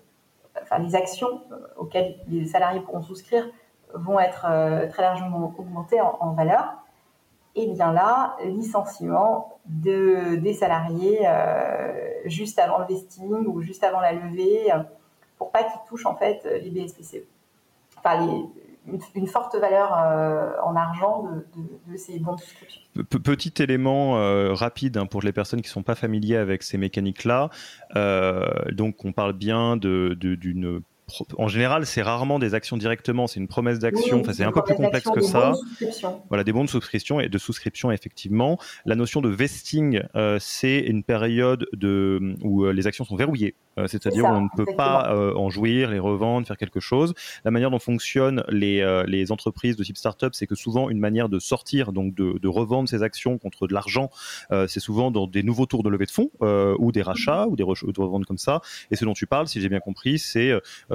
enfin les actions euh, auxquelles les salariés pourront souscrire vont être euh, très largement augmentées en, valeur. Et bien là, licenciement de, des salariés juste avant le vesting ou juste avant la levée, pour pas qu'ils touchent en fait les BSPCE. Une, forte valeur euh, en argent de, ces bons de souscription. Petit élément euh, rapide hein, pour les personnes qui ne sont pas familiers avec ces mécaniques-là. Euh, donc, on parle bien d'une en général, c'est rarement des actions directement, c'est une promesse d'action. enfin, c'est un peu plus complexe que ça. Voilà, des bons de souscription et de souscription effectivement. La notion de vesting, c'est une période de où les actions sont verrouillées. Euh, c'est-à-dire on ne peut pas euh, en jouir, les revendre, faire quelque chose. La manière dont fonctionnent les, euh, les entreprises de type startup, c'est que souvent une manière de sortir, donc de, de revendre ses actions contre de l'argent, c'est souvent dans des nouveaux tours de levée de fonds ou des rachats ou des de reventes comme ça. Et ce dont tu parles, si j'ai bien compris, c'est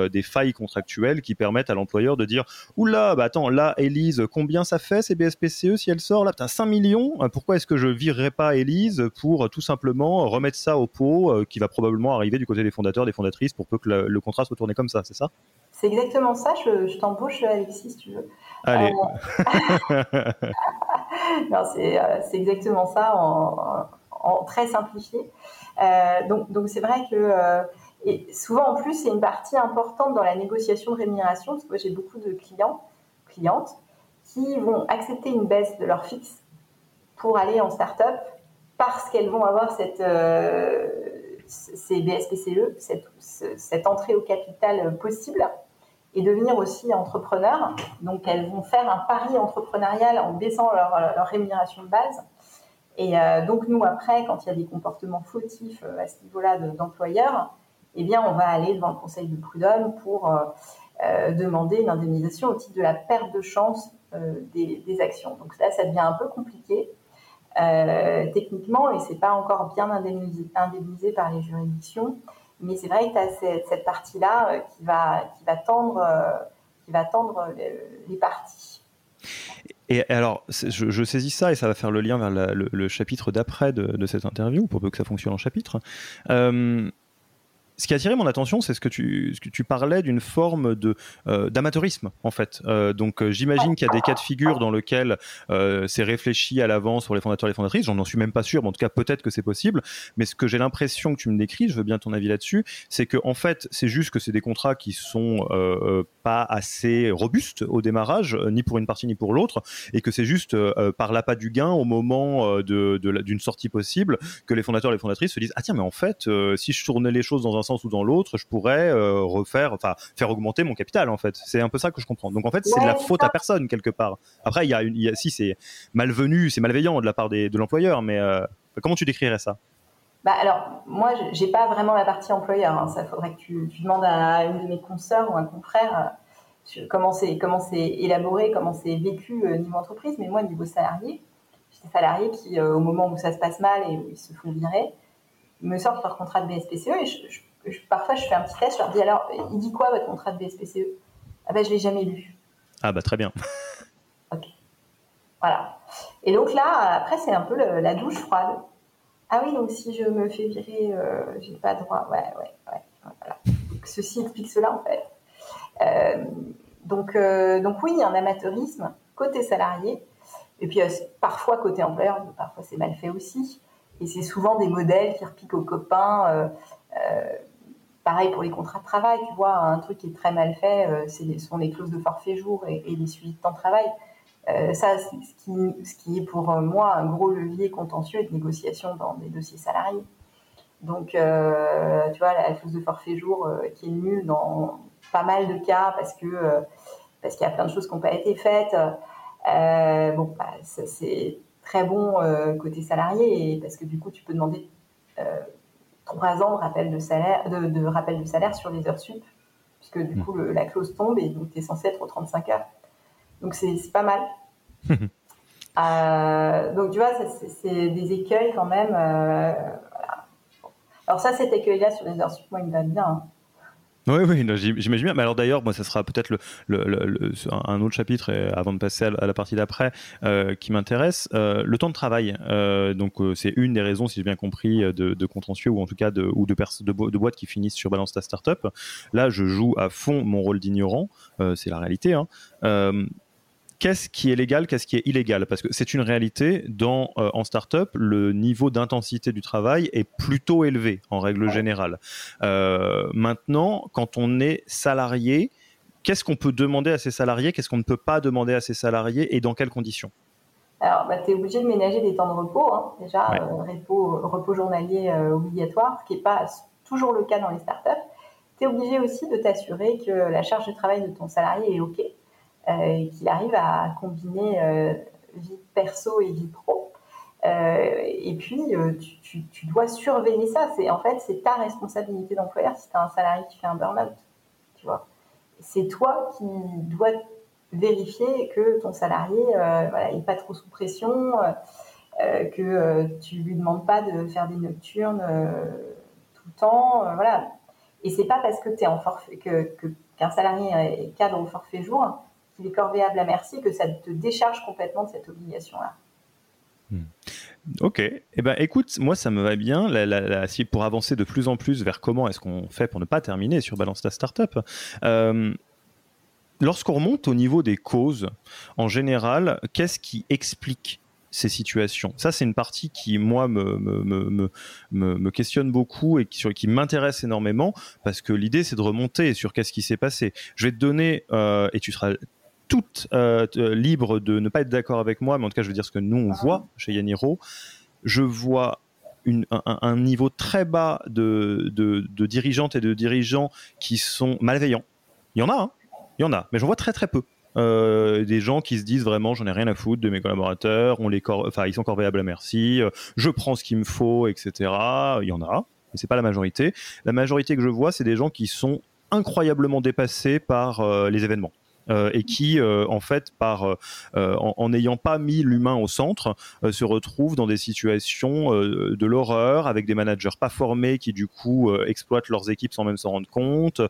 des failles contractuelles qui permettent à l'employeur de dire oula, bah attends, là, Elise, combien ça fait ces BSPCE si elle sort là, as 5 millions. Pourquoi est-ce que je virerai pas Elise pour tout simplement remettre ça au pot qui va probablement arriver du côté des fondateurs, des fondatrices, pour peu que le, contrat soit tourné comme ça, c'est ça? C'est exactement ça. Je, t'embauche, Alexis, si tu veux. Allez. Euh, euh, c'est exactement ça en, très simplifié. Euh, donc, donc c'est vrai que et souvent en plus, c'est une partie importante dans la négociation de rémunération, parce que moi j'ai beaucoup de clients, clientes, qui vont accepter une baisse de leur fixe pour aller en start-up parce qu'elles vont avoir cette, ces BSPCE, cette, cette, entrée au capital possible, et devenir aussi entrepreneur. Donc, elles vont faire un pari entrepreneurial en baissant leur, rémunération de base. Et euh, donc, nous, après, quand il y a des comportements fautifs euh, à ce niveau-là d'employeurs, eh bien, on va aller devant le conseil de prud'homme pour euh, demander une indemnisation au titre de la perte de chance des, des, actions. Donc là, ça devient un peu compliqué. Euh, techniquement et c'est pas encore bien indemnisé, par les juridictions. Mais c'est vrai que tu as cette, partie-là euh, qui, va, qui tendre, euh, les, parties. Et alors, je, saisis ça et ça va faire le lien vers le, chapitre d'après de, cette interview, pour peu que ça fonctionne en chapitre. Euh, ce qui a attiré mon attention, c'est ce que tu, parlais d'une forme de euh, d'amateurisme en fait. Euh, donc euh, j'imagine qu'il y a des cas de figure dans lesquels c'est réfléchi à l'avance pour les fondateurs et les fondatrices. J'en suis même pas sûr, mais en tout cas peut-être que c'est possible. Mais ce que j'ai l'impression que tu me décris, je veux bien ton avis là-dessus, c'est que en fait c'est juste que c'est des contrats qui sont pas assez robustes au démarrage, ni pour une partie ni pour l'autre, et que c'est juste par l'appât du gain au moment de d'une sortie possible que les fondateurs et les fondatrices se disent ah tiens mais en fait si je tournais les choses dans un sens ou dans l'autre, je pourrais euh, refaire, enfin, faire augmenter mon capital en fait. C'est un peu ça que je comprends. Donc en fait, c'est de la faute à personne quelque part. Après, il y a, une, si c'est malvenu, c'est malveillant de la part de l'employeur, mais euh, comment tu décrirais ça? Bah alors, moi, j'ai pas vraiment la partie employeur. Hein. Ça faudrait que tu, demandes à une de mes consoeurs ou un confrère euh, comment c'est comment c'est élaboré, comment c'est vécu niveau entreprise. Mais moi, niveau salarié, j'ai des salariés qui, au moment où ça se passe mal et où ils se font virer, me sortent leur contrat de BSPCE et je parfois je fais un petit test, je leur dis alors, il dit quoi votre contrat de BSPCE Ah ben je l'ai jamais lu. Ah bah très bien. ok. Voilà. Et donc là, après, c'est un peu la douche froide. Ah oui, donc si je me fais virer, euh, j'ai pas droit. Ouais, ouais, ouais. Voilà. Ceci explique cela en fait. Euh, donc, euh, donc oui, il y a un amateurisme côté salarié, et puis parfois côté employeur, parfois c'est mal fait aussi. Et c'est souvent des modèles qui repiquent aux copains. Pareil pour les contrats de travail, tu vois, un truc qui est très mal fait, ce sont les clauses de forfait jour et, les suivis de temps de travail. Euh, ça, ce qui, est pour euh, moi un gros levier contentieux et de négociation dans des dossiers salariés. Donc, euh, tu vois, la clause de forfait jour qui est nulle dans pas mal de cas parce que parce qu'il y a plein de choses qui n'ont pas été faites. bon, bah, c'est très bon côté salarié parce que du coup, tu peux demander trois ans de rappel de salaire, de, de, rappel de salaire sur les heures sup, puisque du mmh. coup, le, la clause tombe et donc tu es censé être aux 35 heures. Donc c'est pas mal. euh, donc tu vois, c'est des écueils quand même. Euh, voilà. Alors ça, cet écueil-là sur les heures sup, moi, il me va bien. Hein. Oui, oui, j'imagine bien. Mais alors d'ailleurs, moi, ça sera peut-être un autre chapitre avant de passer à la partie d'après euh, qui m'intéresse. Euh, le temps de travail. Euh, donc c'est une des raisons, si j'ai bien compris, de, contentieux ou en tout cas de, boîtes qui finissent sur Balance ta startup. Là, je joue à fond mon rôle d'ignorant. c'est la réalité. Hein qu'est-ce qui est légal, qu'est-ce qui est illégal Parce que c'est une réalité, dans, euh, en startup, le niveau d'intensité du travail est plutôt élevé en règle générale. Euh, maintenant, quand on est salarié, qu'est-ce qu'on peut demander à ses salariés, qu'est-ce qu'on ne peut pas demander à ses salariés et dans quelles conditions? Alors, bah, tu es obligé de ménager des temps de repos, hein, déjà, euh, repos, repos, journalier obligatoire, ce qui n'est pas toujours le cas dans les startups. Tu es obligé aussi de t'assurer que la charge de travail de ton salarié est OK. Euh, qu'il arrive à combiner euh, vie perso et vie pro. Euh, et puis, tu, dois surveiller ça. C'est en fait, c'est ta responsabilité d'employeur si tu as un salarié qui fait un burn-out. Tu vois, c'est toi qui dois vérifier que ton salarié euh, voilà, pas trop sous pression, euh, que tu lui demandes pas de faire des nocturnes tout le temps. voilà. Et c'est pas parce que tu en forfait que qu'un salarié est cadre au forfait jour qu'il est corvéable à merci, que ça te décharge complètement de cette obligation-là. Hmm. Ok, eh ben, écoute, moi ça me va bien. La, pour avancer de plus en plus vers comment est-ce qu'on fait pour ne pas terminer sur Balance ta Startup, euh, lorsqu'on remonte au niveau des causes, en général, qu'est-ce qui explique ces situations? Ça, c'est une partie qui, moi, me, me, me, me questionne beaucoup et qui, qui m'intéresse énormément parce que l'idée, c'est de remonter sur qu'est-ce qui s'est passé. Je vais te donner, euh, et tu seras toute euh, libre de ne pas être d'accord avec moi, mais en tout cas, je veux dire ce que nous, on voit chez Yaniro. Je vois un, niveau très bas de, dirigeantes et de dirigeants qui sont malveillants. Il y en a, hein il y en a, mais j'en vois très très peu. Euh, des gens qui se disent vraiment j'en ai rien à foutre de mes collaborateurs, ils sont corvéables à merci, euh, je prends ce qu'il me faut, etc. Il y en a, mais c'est pas la majorité. La majorité que je vois, c'est des gens qui sont incroyablement dépassés par les événements. Euh, et qui, euh, en fait, par euh, en n'ayant pas mis l'humain au centre, se retrouvent dans des situations de l'horreur avec des managers pas formés qui du coup exploitent leurs équipes sans même s'en rendre compte,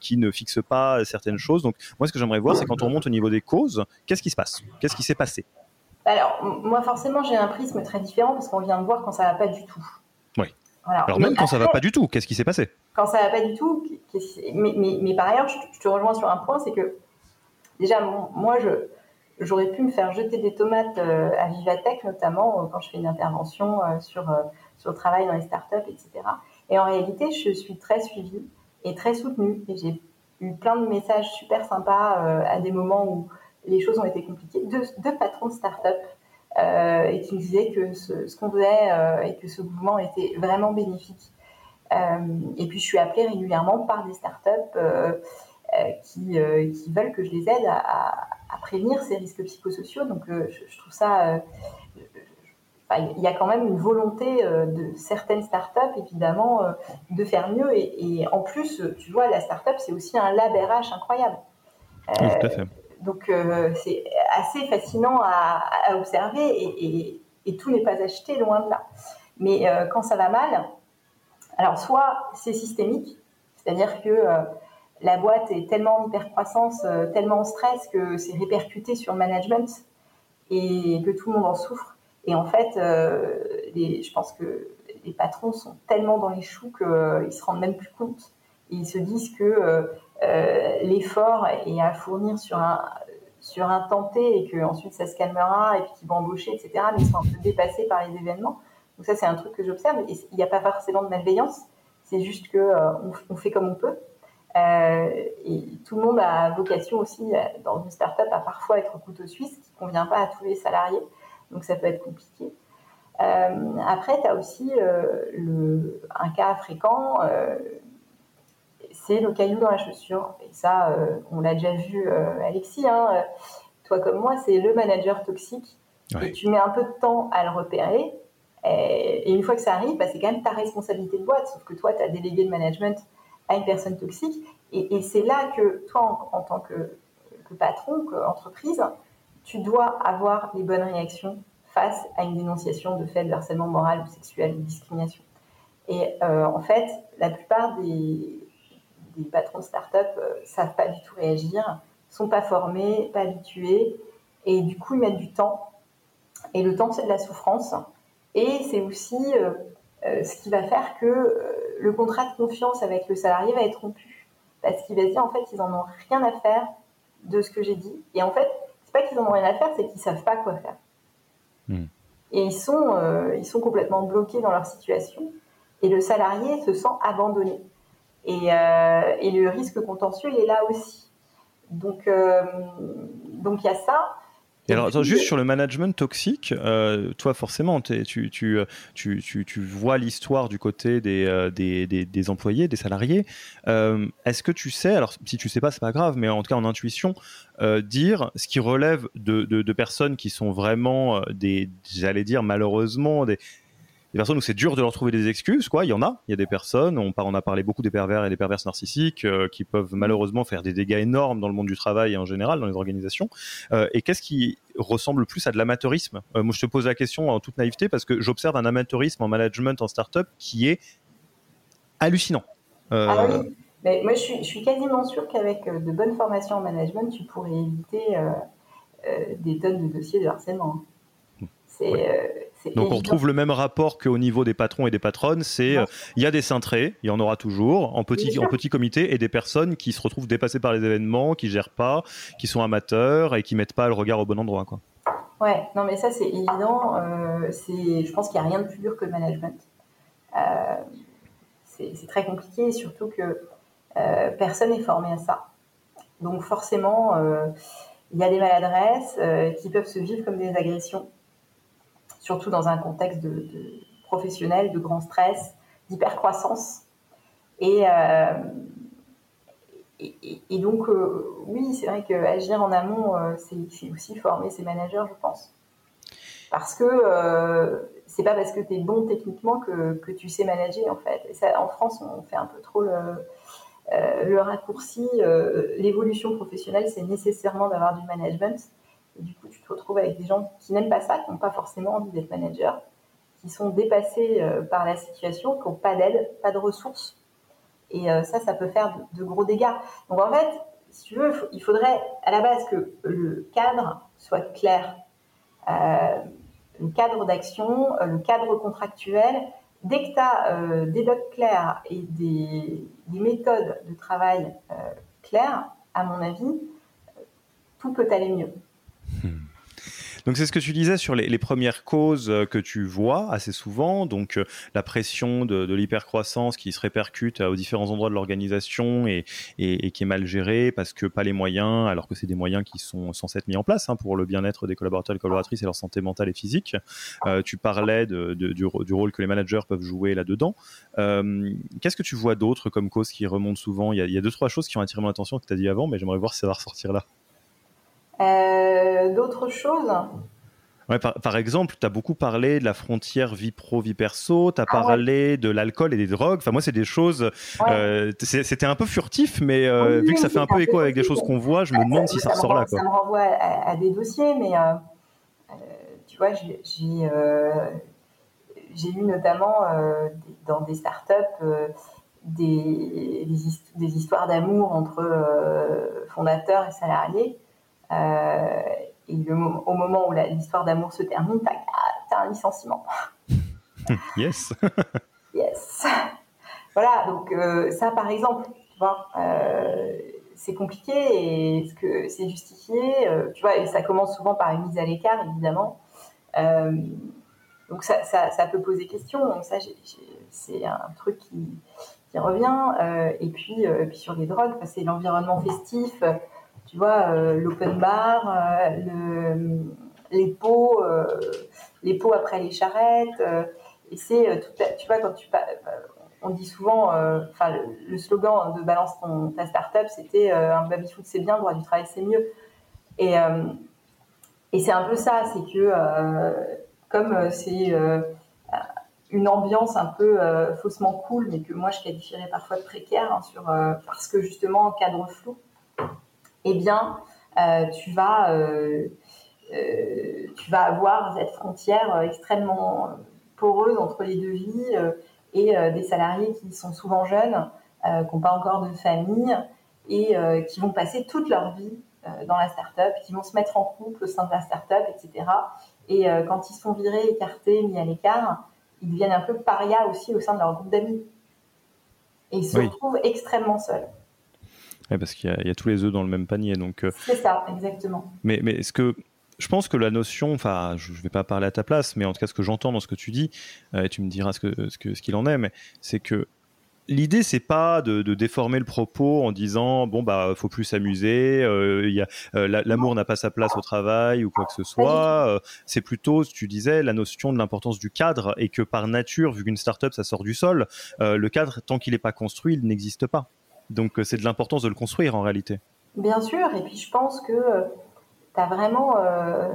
qui ne fixent pas certaines choses. Donc moi, ce que j'aimerais voir, c'est quand on remonte au niveau des causes, qu'est-ce qui se passe? Qu'est-ce qui s'est passé? Alors, moi, forcément, j'ai un prisme très différent parce qu'on vient de voir quand ça va pas du tout. Oui. Alors, même quand ça va pas du tout, qu'est-ce qui s'est passé? Quand ça va pas du tout, mais, mais, mais, par ailleurs, je, te rejoins sur un point, c'est que Déjà, moi, j'aurais pu me faire jeter des tomates euh, à Vivatech, notamment euh, quand je fais une intervention euh, sur, sur le travail dans les startups, etc. Et en réalité, je suis très suivie et très soutenue. Et j'ai eu plein de messages super sympas à des moments où les choses ont été compliquées, de, patrons de startups et qui me disaient que ce, qu'on faisait et que ce mouvement était vraiment bénéfique. et puis je suis appelée régulièrement par des startups qui, euh, qui, veulent que je les aide à, à, prévenir ces risques psychosociaux. Donc, euh, je, trouve ça il y a quand même une volonté de certaines startups, évidemment, de faire mieux. Et, en plus, tu vois, la startup, c'est aussi un lab RH incroyable. tout à fait. Donc, c'est assez fascinant à, à observer et, et, tout n'est pas acheté loin de là. Mais quand ça va mal, alors soit c'est systémique, c'est-à-dire que la boîte est tellement en hypercroissance, euh, tellement en stress que c'est répercuté sur le management et que tout le monde en souffre. Et en fait, les, je pense que les patrons sont tellement dans les choux qu'ils se rendent même plus compte. ils se disent que l'effort est à fournir sur un, sur un tenté et que ensuite ça se calmera et puis qu'ils vont embaucher, etc. Mais ils sont un peu dépassés par les événements. Donc ça, c'est un truc que j'observe. Il n'y a pas forcément de malveillance. C'est juste euh, on, fait comme on peut. Euh, et tout le monde a vocation aussi, euh, dans une start-up, à parfois être couteau suisse, qui ne convient pas à tous les salariés. Donc ça peut être compliqué. après, tu as aussi le, un cas fréquent, c'est le caillou dans la chaussure. Et ça, on l'a déjà vu, Alexis, hein, toi comme moi, c'est le manager toxique. Et tu mets un peu de temps à le repérer. Et, une fois que ça arrive, bah, c'est quand même ta responsabilité de boîte. Sauf que toi, tu as délégué le management à une personne toxique. Et, c'est là que toi, en, tant que, patron, qu'entreprise, tu dois avoir les bonnes réactions face à une dénonciation de fait de harcèlement moral ou sexuel ou discrimination. Et euh, en fait, la plupart des, patrons de start-up euh, savent pas du tout réagir, sont pas formés, pas habitués, et du coup, ils mettent du temps. Et le temps, c'est de la souffrance. Et c'est aussi euh, euh, ce qui va faire que le contrat de confiance avec le salarié va être rompu. Parce qu'il va se dire, en fait, ils n'en ont rien à faire de ce que j'ai dit. Et en fait, c'est pas qu'ils n'en ont rien à faire, c'est qu'ils savent pas quoi faire. Hmm. Et ils sont, ils sont complètement bloqués dans leur situation. Et le salarié se sent abandonné. Et, et le risque contentieux, il est là aussi. Donc, donc il y a ça. Et alors, juste sur le management toxique, euh, toi, forcément, tu, tu, tu, tu, vois l'histoire du côté des, euh, des, des, employés, des salariés. Euh, est-ce que tu sais, alors si tu sais pas, c'est pas grave, mais en tout cas en intuition, dire ce qui relève de, de, de, personnes qui sont vraiment des, j'allais dire malheureusement, des, des personnes où c'est dur de leur trouver des excuses, quoi. Il y en a. Il y a des personnes, on, on a parlé beaucoup des pervers et des perverses narcissiques euh, qui peuvent malheureusement faire des dégâts énormes dans le monde du travail et en général dans les organisations. Euh, et qu'est-ce qui ressemble plus à de l'amateurisme? Euh, Moi, je te pose la question en toute naïveté parce que j'observe un amateurisme en management en startup qui est hallucinant. Ah oui. Mais moi, je suis, je suis quasiment sûr qu'avec de bonnes formations en management, tu pourrais éviter des tonnes de dossiers de harcèlement. C'est donc on retrouve le même rapport qu'au niveau des patrons et des patronnes, c'est euh, il y a des cintrés, il y en aura toujours en petit en petit comité et des personnes qui se retrouvent dépassées par les événements, qui gèrent pas, qui sont amateurs et qui mettent pas le regard au bon endroit quoi. Ouais, non mais ça c'est évident. Euh, je pense qu'il n'y a rien de plus dur que le management. Euh, c'est, très compliqué, surtout que personne n'est formé à ça. Donc forcément, il y a des maladresses qui peuvent se vivre comme des agressions surtout dans un contexte professionnel, de grand stress, d'hypercroissance. Et, euh, et, donc, euh, oui, c'est vrai qu'agir en amont, euh, c'est aussi former ses managers, je pense. Parce que c'est pas parce que tu es bon techniquement que, tu sais manager, en fait. En France, on fait un peu trop le raccourci. L'évolution professionnelle, c'est nécessairement d'avoir du management. Du coup, tu te retrouves avec des gens qui n'aiment pas ça, qui n'ont pas forcément envie d'être manager, qui sont dépassés euh, par la situation, qui n'ont pas d'aide, pas de ressources. Et euh, ça, ça peut faire de, gros dégâts. Donc en fait, si tu veux, il faudrait à la base que le cadre soit clair. Euh, le cadre d'action, le cadre contractuel. Dès que tu as des docs clairs et des, des méthodes de travail claires, à mon avis, tout peut aller mieux. Donc c'est ce que tu disais sur les, premières causes euh, que tu vois assez souvent, donc euh, la pression de, l'hypercroissance qui se répercute aux différents endroits de l'organisation et, qui est mal gérée parce que pas les moyens, alors que c'est des moyens qui sont censés être mis en place hein, pour le bien-être des collaborateurs et collaboratrices et leur santé mentale et physique. Euh, tu parlais du, rôle que les managers peuvent jouer là-dedans. Qu'est-ce que tu vois d'autre comme cause qui remonte souvent? Il y, a, il y, a, deux trois choses qui ont attiré mon attention que tu as dit avant, mais j'aimerais voir si ça va ressortir là. Euh, d'autres choses Ouais, par, exemple, tu as beaucoup parlé de la frontière vie pro, vie perso, tu as ah parlé de l'alcool et des drogues. Enfin, moi, c'est des choses. Euh, c'était un peu furtif, mais euh, vu que ça fait un peu écho avec des choses qu'on voit, je me demande si ça, ressort là. Ça me renvoie à, des dossiers, mais tu vois, j'ai eu notamment dans des startups des, des, histoires d'amour entre fondateurs et salariés. Euh, et au moment où l'histoire d'amour se termine, tu as, un licenciement. yes. yes. Voilà, donc euh, ça par exemple, tu vois, euh, c'est compliqué et est-ce que c'est justifié euh, Tu vois, et ça commence souvent par une mise à l'écart, évidemment. donc ça, ça, peut poser question. Donc ça, c'est un truc qui, qui revient. et puis, puis sur les drogues, c'est l'environnement festif tu vois, euh, l'open bar, euh, le, les pots, euh, les pots après les charrettes. et c'est, tu vois, quand tu on dit souvent, enfin, le, slogan de balance ton, ta startup, c'était un baby food c'est bien, droit du travail c'est mieux. Et, et c'est un peu ça, c'est que comme c'est une ambiance un peu faussement cool, mais que moi je qualifierais parfois de précaire, hein, sur, parce que justement cadre flou eh bien, euh, tu vas euh, euh, tu vas avoir cette frontière extrêmement poreuse entre les deux vies et des salariés qui sont souvent jeunes, qui n'ont pas encore de famille et qui vont passer toute leur vie dans la start-up, qui vont se mettre en couple au sein de la start-up, etc. Et quand ils sont virés, écartés, mis à l'écart, ils deviennent un peu parias aussi au sein de leur groupe d'amis. Et ils se retrouvent extrêmement seuls parce qu'il y, a tous les œufs dans le même panier. Donc, euh, c'est ça, exactement. Mais, mais est-ce que je pense que la notion, enfin, je ne vais pas parler à ta place, mais en tout cas, ce que j'entends dans ce que tu dis, euh, et tu me diras ce qu'il ce que, ce qu'il en est, mais c'est que l'idée c'est pas de, déformer le propos en disant bon bah faut plus s'amuser euh, l'amour n'a pas sa place au travail ou quoi que ce soit c'est plutôt tu disais la notion de l'importance du cadre et que par nature vu qu'une startup ça sort du sol le cadre tant qu'il n'est pas construit il n'existe pas donc euh, c'est de l'importance de le construire en réalité. Bien sûr, et puis je pense que euh, tu as vraiment, euh,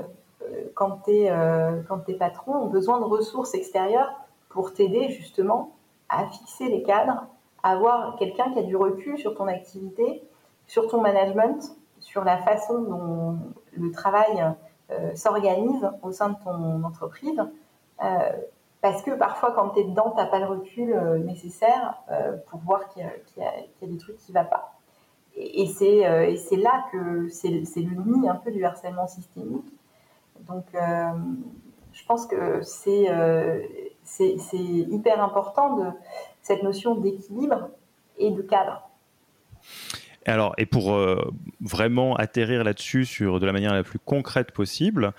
quand tes es, patrons ont besoin de ressources extérieures pour t'aider justement à fixer les cadres, avoir quelqu'un qui a du recul sur ton activité, sur ton management, sur la façon dont le travail s'organise au sein de ton entreprise. Parce que parfois, quand tu es dedans, tu n'as pas le recul euh, nécessaire euh, pour voir qu'il y, a des trucs qui ne vont pas. Et, euh, et c'est là que c'est le nid un peu du harcèlement systémique. Donc, je pense que c'est hyper important de cette notion d'équilibre et de cadre. Alors, et pour vraiment atterrir là-dessus de la manière la plus concrète possible,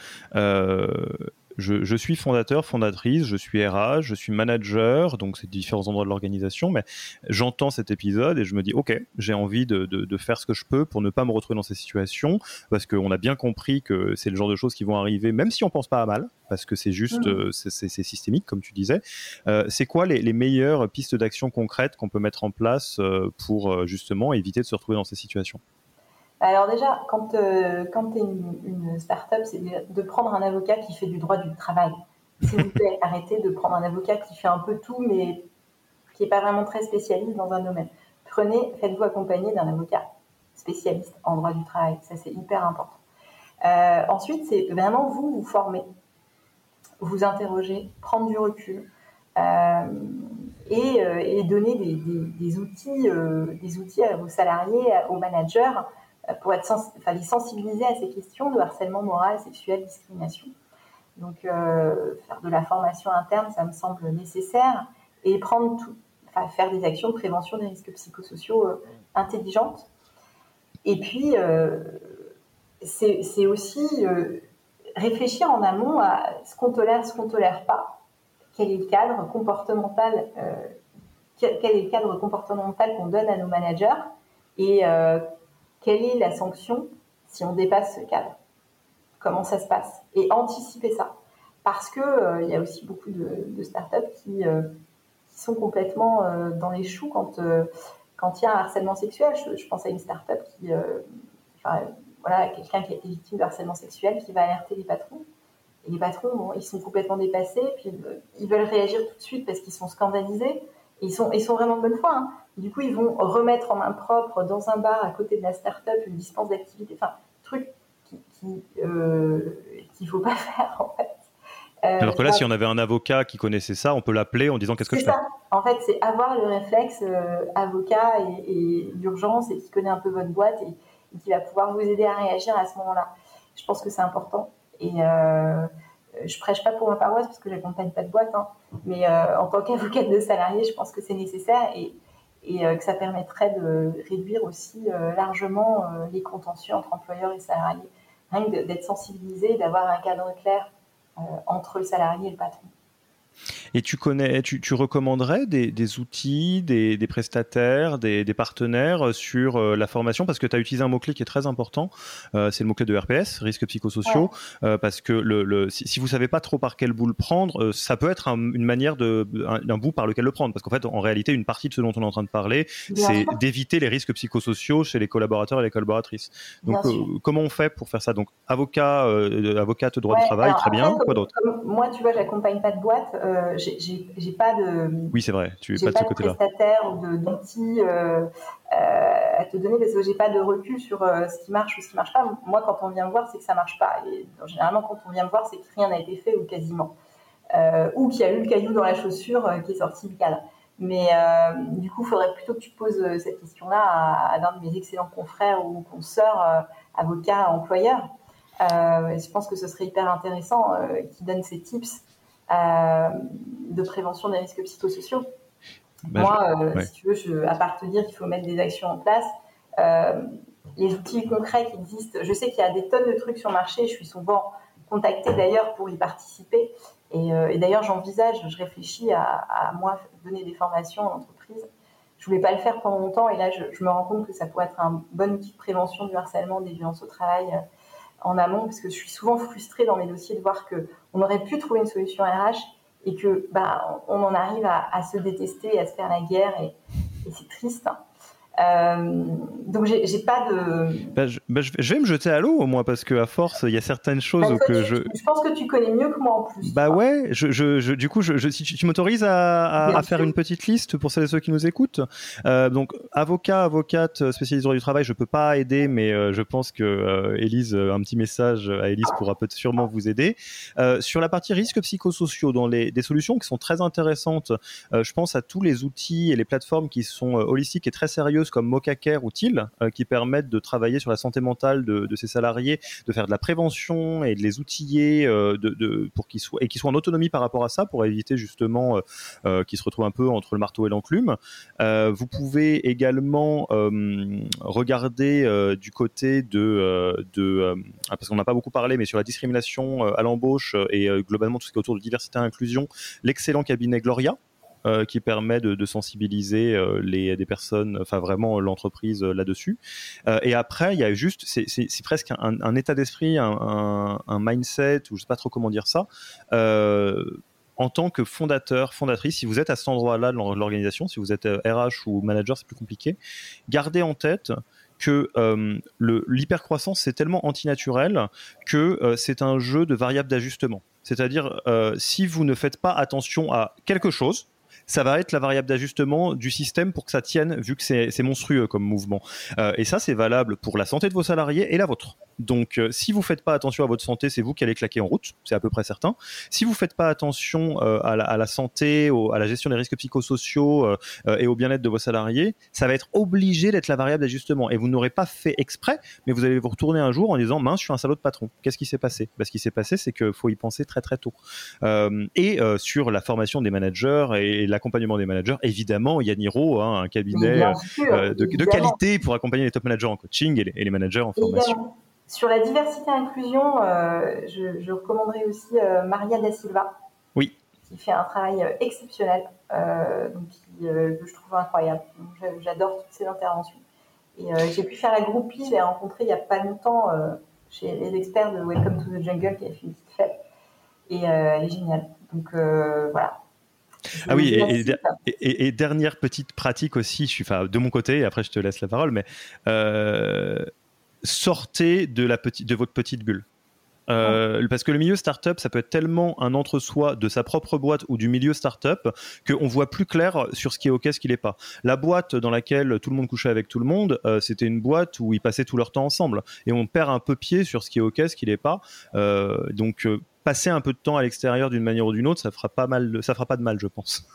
je, suis fondateur, fondatrice, je suis RH, je suis manager, donc c'est différents endroits de l'organisation, mais j'entends cet épisode et je me dis, ok, j'ai envie de, faire ce que je peux pour ne pas me retrouver dans ces situations, parce qu'on a bien compris que c'est le genre de choses qui vont arriver, même si on pense pas à mal, parce que c'est juste, mmh. euh, c'est systémique, comme tu disais. Euh, c'est quoi les, meilleures pistes d'action concrètes qu'on peut mettre en place euh, pour justement éviter de se retrouver dans ces situations? Alors déjà, quand, euh, quand tu es une, une start-up, c'est de prendre un avocat qui fait du droit du travail. S'il vous plaît, arrêtez de prendre un avocat qui fait un peu tout, mais qui n'est pas vraiment très spécialiste dans un domaine. Prenez, faites-vous accompagner d'un avocat spécialiste en droit du travail. Ça, c'est hyper important. Euh, ensuite, c'est vraiment vous vous former, vous interroger, prendre du recul euh, et, euh, et, donner des, des, des outils, euh, des outils à vos salariés, aux managers pour être les sensibiliser à ces questions de harcèlement moral, sexuel, discrimination. Donc, euh, faire de la formation interne, ça me semble nécessaire. Et prendre tout, faire des actions de prévention des risques psychosociaux euh, intelligentes. Et puis, euh, c'est aussi réfléchir en amont à ce qu'on tolère, ce qu'on ne tolère pas. Quel est le cadre comportemental quel est le cadre comportemental qu'on donne à nos managers et quelle est la sanction si on dépasse ce cadre? Comment ça se passe? Et anticiper ça. Parce euh, il y a aussi beaucoup de, startups qui, euh, qui, sont complètement euh, dans les choux quand il y a un harcèlement sexuel. Je, pense à une startup qui, voilà, quelqu'un qui a été victime de harcèlement sexuel qui va alerter les patrons. Et les patrons, ils sont complètement dépassés, puis ils veulent réagir tout de suite parce qu'ils sont scandalisés. Ils sont, ils sont vraiment de bonne foi. Hein. Du coup, ils vont remettre en main propre dans un bar à côté de la start-up une dispense d'activité, enfin, truc qu'il euh, ne faut pas faire en fait. Euh, Alors que là, si on avait un avocat qui connaissait ça, on peut l'appeler en disant qu'est-ce que je fais? En fait, c'est avoir le réflexe euh, avocat et, et d'urgence et qui connaît un peu votre boîte et, qui va pouvoir vous aider à réagir à ce moment-là. Je pense que c'est important. Et je prêche pas pour ma paroisse parce que j'accompagne pas de boîte, hein. mais en tant qu'avocate de salarié, je pense que c'est nécessaire et, et que ça permettrait de réduire aussi largement les contentieux entre employeurs et salariés. Rien que d'être sensibilisé, d'avoir un cadre clair entre le salarié et le patron. Et tu connais, tu, recommanderais des, outils, des, prestataires, des, partenaires sur euh, la formation? Parce que tu as utilisé un mot-clé qui est très important, euh, c'est le mot-clé de RPS, risques psychosociaux, euh, parce que le, si, vous savez pas trop par quel bout le prendre, ça peut être une manière de bout par lequel le prendre, parce qu'en fait, en réalité, une partie de ce dont on est en train de parler, c'est d'éviter les risques psychosociaux chez les collaborateurs et les collaboratrices. Donc, comment on fait pour faire ça? Donc, avocat, avocate droit du travail, très bien. Quoi d'autre? Moi, tu vois, j'accompagne pas de boîte j'ai pas de. Oui, c'est vrai. Tu pas, pas de, prestataire ou d'outils euh, euh, à te donner parce que j'ai pas de recul sur euh, ce qui marche ou ce qui marche pas. Moi, quand on vient me voir, c'est que ça marche pas. Et généralement, quand on vient me voir, c'est que rien n'a été fait ou quasiment, ou qu'il y a eu le caillou dans la chaussure qui est sorti du cadre. Mais du coup, il faudrait plutôt que tu poses cette question-là à, l'un de mes excellents confrères ou consoeurs, avocats, employeurs. je pense que ce serait hyper intéressant qu'ils donnent ces tips de prévention des risques psychosociaux. Ben, Moi, euh, si tu veux, je, à part te dire qu'il faut mettre des actions en place, euh, les outils concrets qui existent, je sais qu'il y a des tonnes de trucs sur le marché, je suis souvent contactée d'ailleurs pour y participer. Et, d'ailleurs, j'envisage, je réfléchis à, moi donner des formations en entreprise. Je voulais pas le faire pendant longtemps et là, je, je, me rends compte que ça pourrait être un bon outil de prévention du harcèlement, des violences au travail en amont, parce que je suis souvent frustrée dans mes dossiers de voir que on aurait pu trouver une solution RH et que bah, on en arrive à, se détester, à se faire la guerre et, c'est triste. Hein. Euh, donc j'ai pas de. Bah, bah, je, vais me jeter à l'eau au moins parce que à force il y a certaines choses bah, que je. Je pense que tu connais mieux que moi en plus. Bah ouais, je, je, du coup, je, si tu, m'autorises à, à, faire une petite liste pour celles et ceux qui nous écoutent. Euh, donc avocat, avocate, spécialiste droit du travail, je peux pas aider, mais euh, je pense que euh, Élise, un petit message à Élise pourra peut-être sûrement vous aider. sur la partie risques psychosociaux, dans les des solutions qui sont très intéressantes, je pense à tous les outils et les plateformes qui sont holistiques et très sérieuses comme Mocacare ou TIL, euh, qui permettent de travailler sur la santé mentale de, de, ces salariés, de faire de la prévention et de les outiller euh, pour qu'ils soient et qu'ils soient en autonomie par rapport à ça, pour éviter justement euh, qu'ils se retrouvent un peu entre le marteau et l'enclume. vous pouvez également regarder du côté de, de parce qu'on n'a pas beaucoup parlé, mais sur la discrimination à l'embauche et globalement tout ce qui est autour de diversité et inclusion, l'excellent cabinet Gloria, euh, qui permet de, sensibiliser euh, les des personnes, enfin vraiment l'entreprise euh, là-dessus. et après, il y a juste, c'est presque un, état d'esprit, un, mindset, ou je sais pas trop comment dire ça. en tant que fondateur, fondatrice, si vous êtes à cet endroit-là de l'organisation, si vous êtes RH ou manager, c'est plus compliqué. Gardez en tête que l'hypercroissance c'est tellement antinaturel que c'est un jeu de variables d'ajustement. C'est-à-dire si vous ne faites pas attention à quelque chose, ça va être la variable d'ajustement du système pour que ça tienne, vu que c'est monstrueux comme mouvement. Euh, et ça, c'est valable pour la santé de vos salariés et la vôtre. Donc, euh, si vous faites pas attention à votre santé, c'est vous qui allez claquer en route, c'est à peu près certain. Si vous faites pas attention euh, à, la, santé, à la gestion des risques psychosociaux et au bien-être de vos salariés, ça va être obligé d'être la variable d'ajustement. Et vous n'aurez pas fait exprès, mais vous allez vous retourner un jour en disant mince, je suis un salaud de patron. Qu'est-ce qui s'est passé? Bah, Ce qui s'est passé, c'est qu'il faut y penser très très tôt. et sur la formation des managers et la l'accompagnement des managers. Évidemment, Yaniro, hein, un cabinet euh, de, qualité pour accompagner les top managers en coaching et les, managers en formation. Sur la diversité et inclusion, euh, je, recommanderais aussi euh, Maria da Silva. Oui. Qui fait un travail exceptionnel, donc que je trouve incroyable. J'adore toutes ses interventions. Et j'ai pu faire la groupie, je l'ai rencontrée il n'y a pas longtemps chez les experts de Welcome to the Jungle qui a fait une petite fête. Et elle est géniale. Donc voilà, ah oui, et, dernière petite pratique aussi, je suis, enfin, de mon côté, et après je te laisse la parole, mais euh, sortez de, la de votre petite bulle. Euh, parce que le milieu startup, ça peut être tellement un entre-soi de sa propre boîte ou du milieu startup qu'on voit plus clair sur ce qui est OK, ce qui n'est pas. La boîte dans laquelle tout le monde couchait avec tout le monde, euh, c'était une boîte où ils passaient tout leur temps ensemble. Et on perd un peu pied sur ce qui est OK, ce qui n'est pas. donc, passer un peu de temps à l'extérieur d'une manière ou d'une autre, ça fera fera pas de mal, je pense.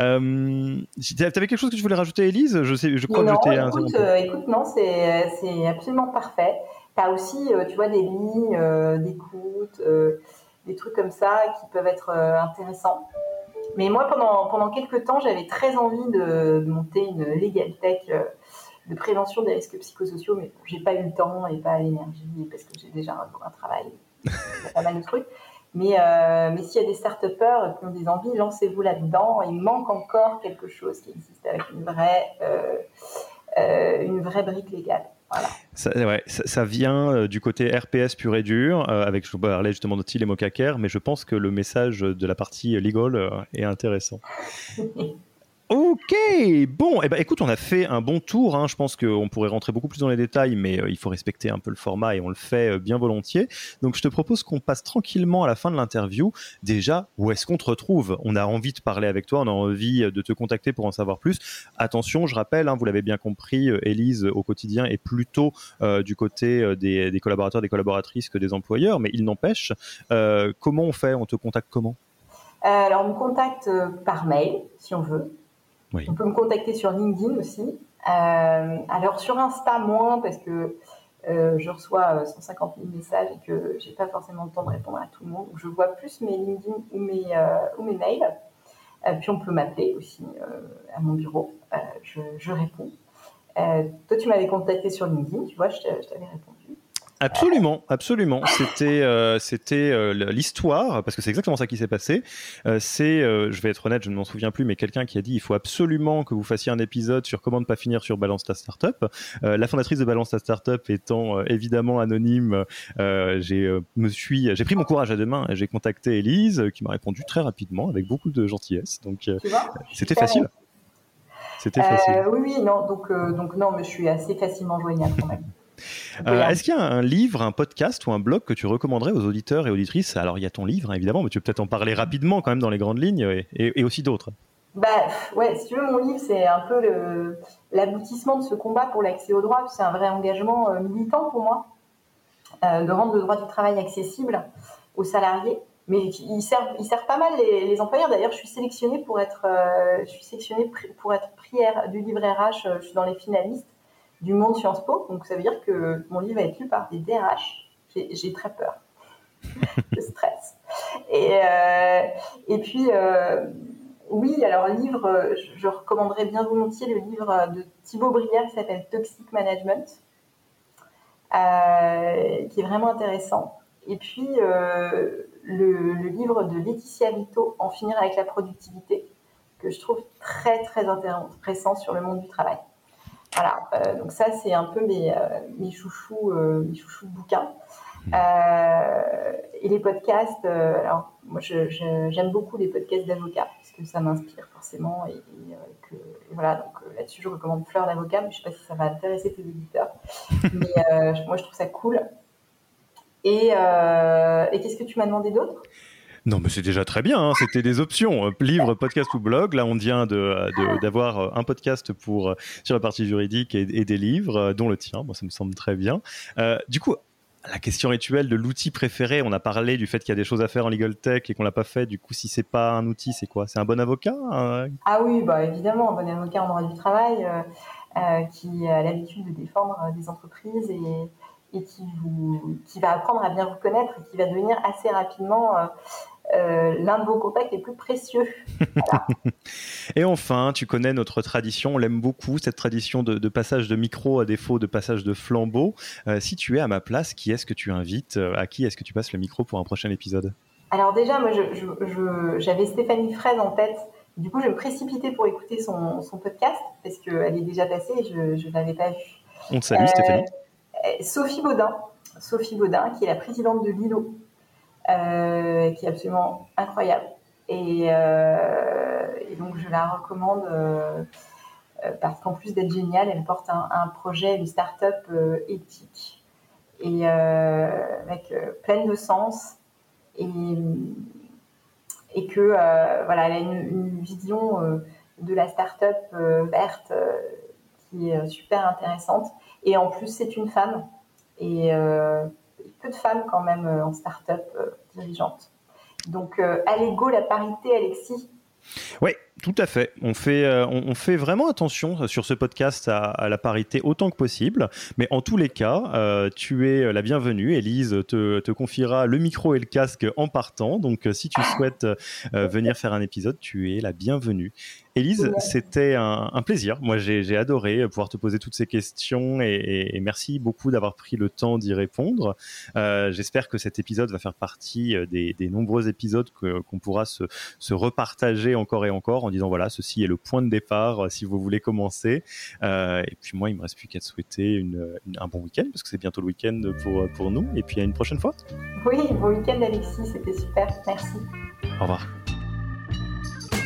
Euh, tu avais quelque chose que tu voulais rajouter, Elise Je sais, je crois que je t'ai. Écoute, euh, écoute, non, c'est absolument parfait. tu as aussi, tu vois, des lignes d'écoute, des trucs comme ça qui peuvent être intéressants. Mais moi, pendant, pendant quelques temps, j'avais très envie de, monter une legal tech de prévention des risques psychosociaux, mais j'ai pas eu le temps et pas l'énergie parce que j'ai déjà un, un travail, pas mal de trucs. Mais, euh, mais s'il y a des start qui ont des envies, lancez-vous là-dedans. Il manque encore quelque chose qui existe avec une vraie, euh, euh, une vraie brique légale. Voilà. Ça, ouais, ça, vient du côté RPS pur et dur, avec, je parlais justement de et Mokaker, mais je pense que le message de la partie legal est intéressant. Ok, bon, eh ben, écoute, on a fait un bon tour. Hein. Je pense qu'on pourrait rentrer beaucoup plus dans les détails, mais euh, il faut respecter un peu le format et on le fait euh, bien volontiers. Donc, je te propose qu'on passe tranquillement à la fin de l'interview. Déjà, où est-ce qu'on te retrouve? On a envie de parler avec toi, on a envie de te contacter pour en savoir plus. Attention, je rappelle, hein, vous l'avez bien compris, Elise au quotidien est plutôt euh, du côté des, collaborateurs, des collaboratrices que des employeurs, mais il n'empêche. comment on fait? On te contacte comment? Alors, on me contacte par mail, si on veut. On peut me contacter sur LinkedIn aussi. Euh, alors sur Insta moins parce que euh, je reçois 150 euh, 000 messages et que j'ai pas forcément le temps de répondre à tout le monde. Je vois plus mes LinkedIn ou mes, ou mes mails. puis on peut m'appeler aussi à mon bureau. Je, je, réponds. toi, tu m'avais contacté sur LinkedIn, tu vois, je t'avais répondu. Absolument, absolument. C'était euh, c'était euh, l'histoire parce que c'est exactement ça qui s'est passé. Euh, c'est, je vais être honnête, je ne m'en souviens plus, mais quelqu'un qui a dit il faut absolument que vous fassiez un épisode sur comment ne pas finir sur Balance ta startup. la fondatrice de Balance ta startup étant évidemment anonyme, j'ai me suis j'ai pris mon courage à deux mains et j'ai contacté Elise qui m'a répondu très rapidement avec beaucoup de gentillesse. Donc c'était facile. C'était facile. Oui, oui, non, donc donc non, mais je suis assez facilement joignable quand même. Euh, est-ce qu'il y a un livre, un podcast ou un blog que tu recommanderais aux auditeurs et auditrices? Alors, il y a ton livre, hein, évidemment, mais tu peux peut-être en parler rapidement quand même dans les grandes lignes et, aussi d'autres. Bah, ouais, si tu veux, mon livre, c'est un peu l'aboutissement de ce combat pour l'accès au droit. C'est un vrai engagement euh, militant pour moi, euh, de rendre le droit du travail accessible aux salariés. Mais il sert, il sert pas mal les, employeurs. D'ailleurs, je suis sélectionnée pour être, je suis sélectionnée pour être prière du livre RH. Je suis dans les finalistes du monde Sciences Po. Donc ça veut dire que mon livre va être lu par des DRH. J'ai très peur. je stress. Et, euh, et puis, euh, oui, alors livre, je, recommanderais bien volontiers le livre de Thibaut Brière qui s'appelle Toxic Management, euh, qui est vraiment intéressant. Et puis, le, le, livre de Laetitia Vito, En finir avec la productivité, que je trouve très, très intéressant sur le monde du travail. Voilà, euh, donc ça c'est un peu mes, euh, mes chouchous, euh, mes chouchous bouquins. Hmm. et les podcasts, alors moi j'aime beaucoup les podcasts d'avocats parce que ça m'inspire forcément et, que voilà donc là-dessus je recommande Fleur d'avocat, mais je sais pas si ça va intéresser tes auditeurs, mais moi je trouve ça cool. Et, et qu'est-ce que tu m'as demandé d'autre? Non, mais c'est déjà très bien. Hein. C'était des options. Euh, livre, podcast ou blog. Là, on vient d'avoir de, euh, un podcast pour euh, sur la partie juridique et, des livres, dont le tien. Moi, ça me semble très bien. du coup, la question rituelle de l'outil préféré. On a parlé du fait qu'il y a des choses à faire en legal tech et qu'on l'a pas fait. Du coup, si c'est pas un outil, c'est quoi? C'est un bon avocat Ah oui, bah évidemment, un bon avocat en droit du travail qui a l'habitude de défendre des entreprises et, et qui, vous, qui va apprendre à bien vous connaître et qui va devenir assez rapidement euh, l'un de vos contacts les plus précieux. et enfin, tu connais notre tradition, on l'aime beaucoup, cette tradition de, passage de micro à défaut de passage de flambeau. Euh, si tu es à ma place, qui est-ce que tu invites? Euh, À qui est-ce que tu passes le micro pour un prochain épisode? Alors déjà, moi, j'avais Stéphanie Fraise en tête. Du coup, je me précipitais pour écouter son, podcast parce qu'elle est déjà passée et je ne l'avais pas vue. On te salue, Stéphanie. Sophie Baudin, Sophie Baudin, qui est la présidente de Lilo, euh, qui est absolument incroyable. Et, euh, donc, je la recommande euh, parce qu'en plus d'être géniale, elle porte un, projet, une start-up éthique et avec plein de sens. Et, et que voilà, a une, vision de la start-up verte qui est super intéressante. Et en plus, c'est une femme. Et peu de femmes quand même euh, en start-up euh, dirigeantes. Donc, euh, à l'ego, la parité, Alexis. Oui, Tout à fait. On fait, euh, on, fait vraiment attention sur ce podcast à, la parité autant que possible. Mais en tous les cas, euh, tu es la bienvenue. Elise te, te, confiera le micro et le casque en partant. Donc, si tu souhaites venir faire un épisode, tu es la bienvenue. Élise, c'était un, plaisir. Moi, j'ai adoré pouvoir te poser toutes ces questions et, merci beaucoup d'avoir pris le temps d'y répondre. Euh, j'espère que cet épisode va faire partie euh, des, nombreux épisodes qu'on pourra se, repartager encore et encore en disant voilà, ceci est le point de départ euh, si vous voulez commencer. et puis moi, il me reste plus qu'à te souhaiter un bon week-end parce que c'est bientôt le week-end pour, pour nous. Et puis à une prochaine fois. Oui, bon week-end Alexis, c'était super. Merci. Au revoir.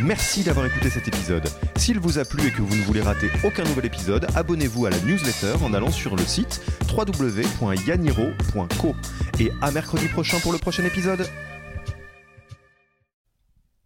Merci d'avoir écouté cet épisode. S'il vous a plu et que vous ne voulez rater aucun nouvel épisode, abonnez-vous à la newsletter en allant sur le site www.yaniro.co. Et à mercredi prochain pour le prochain épisode.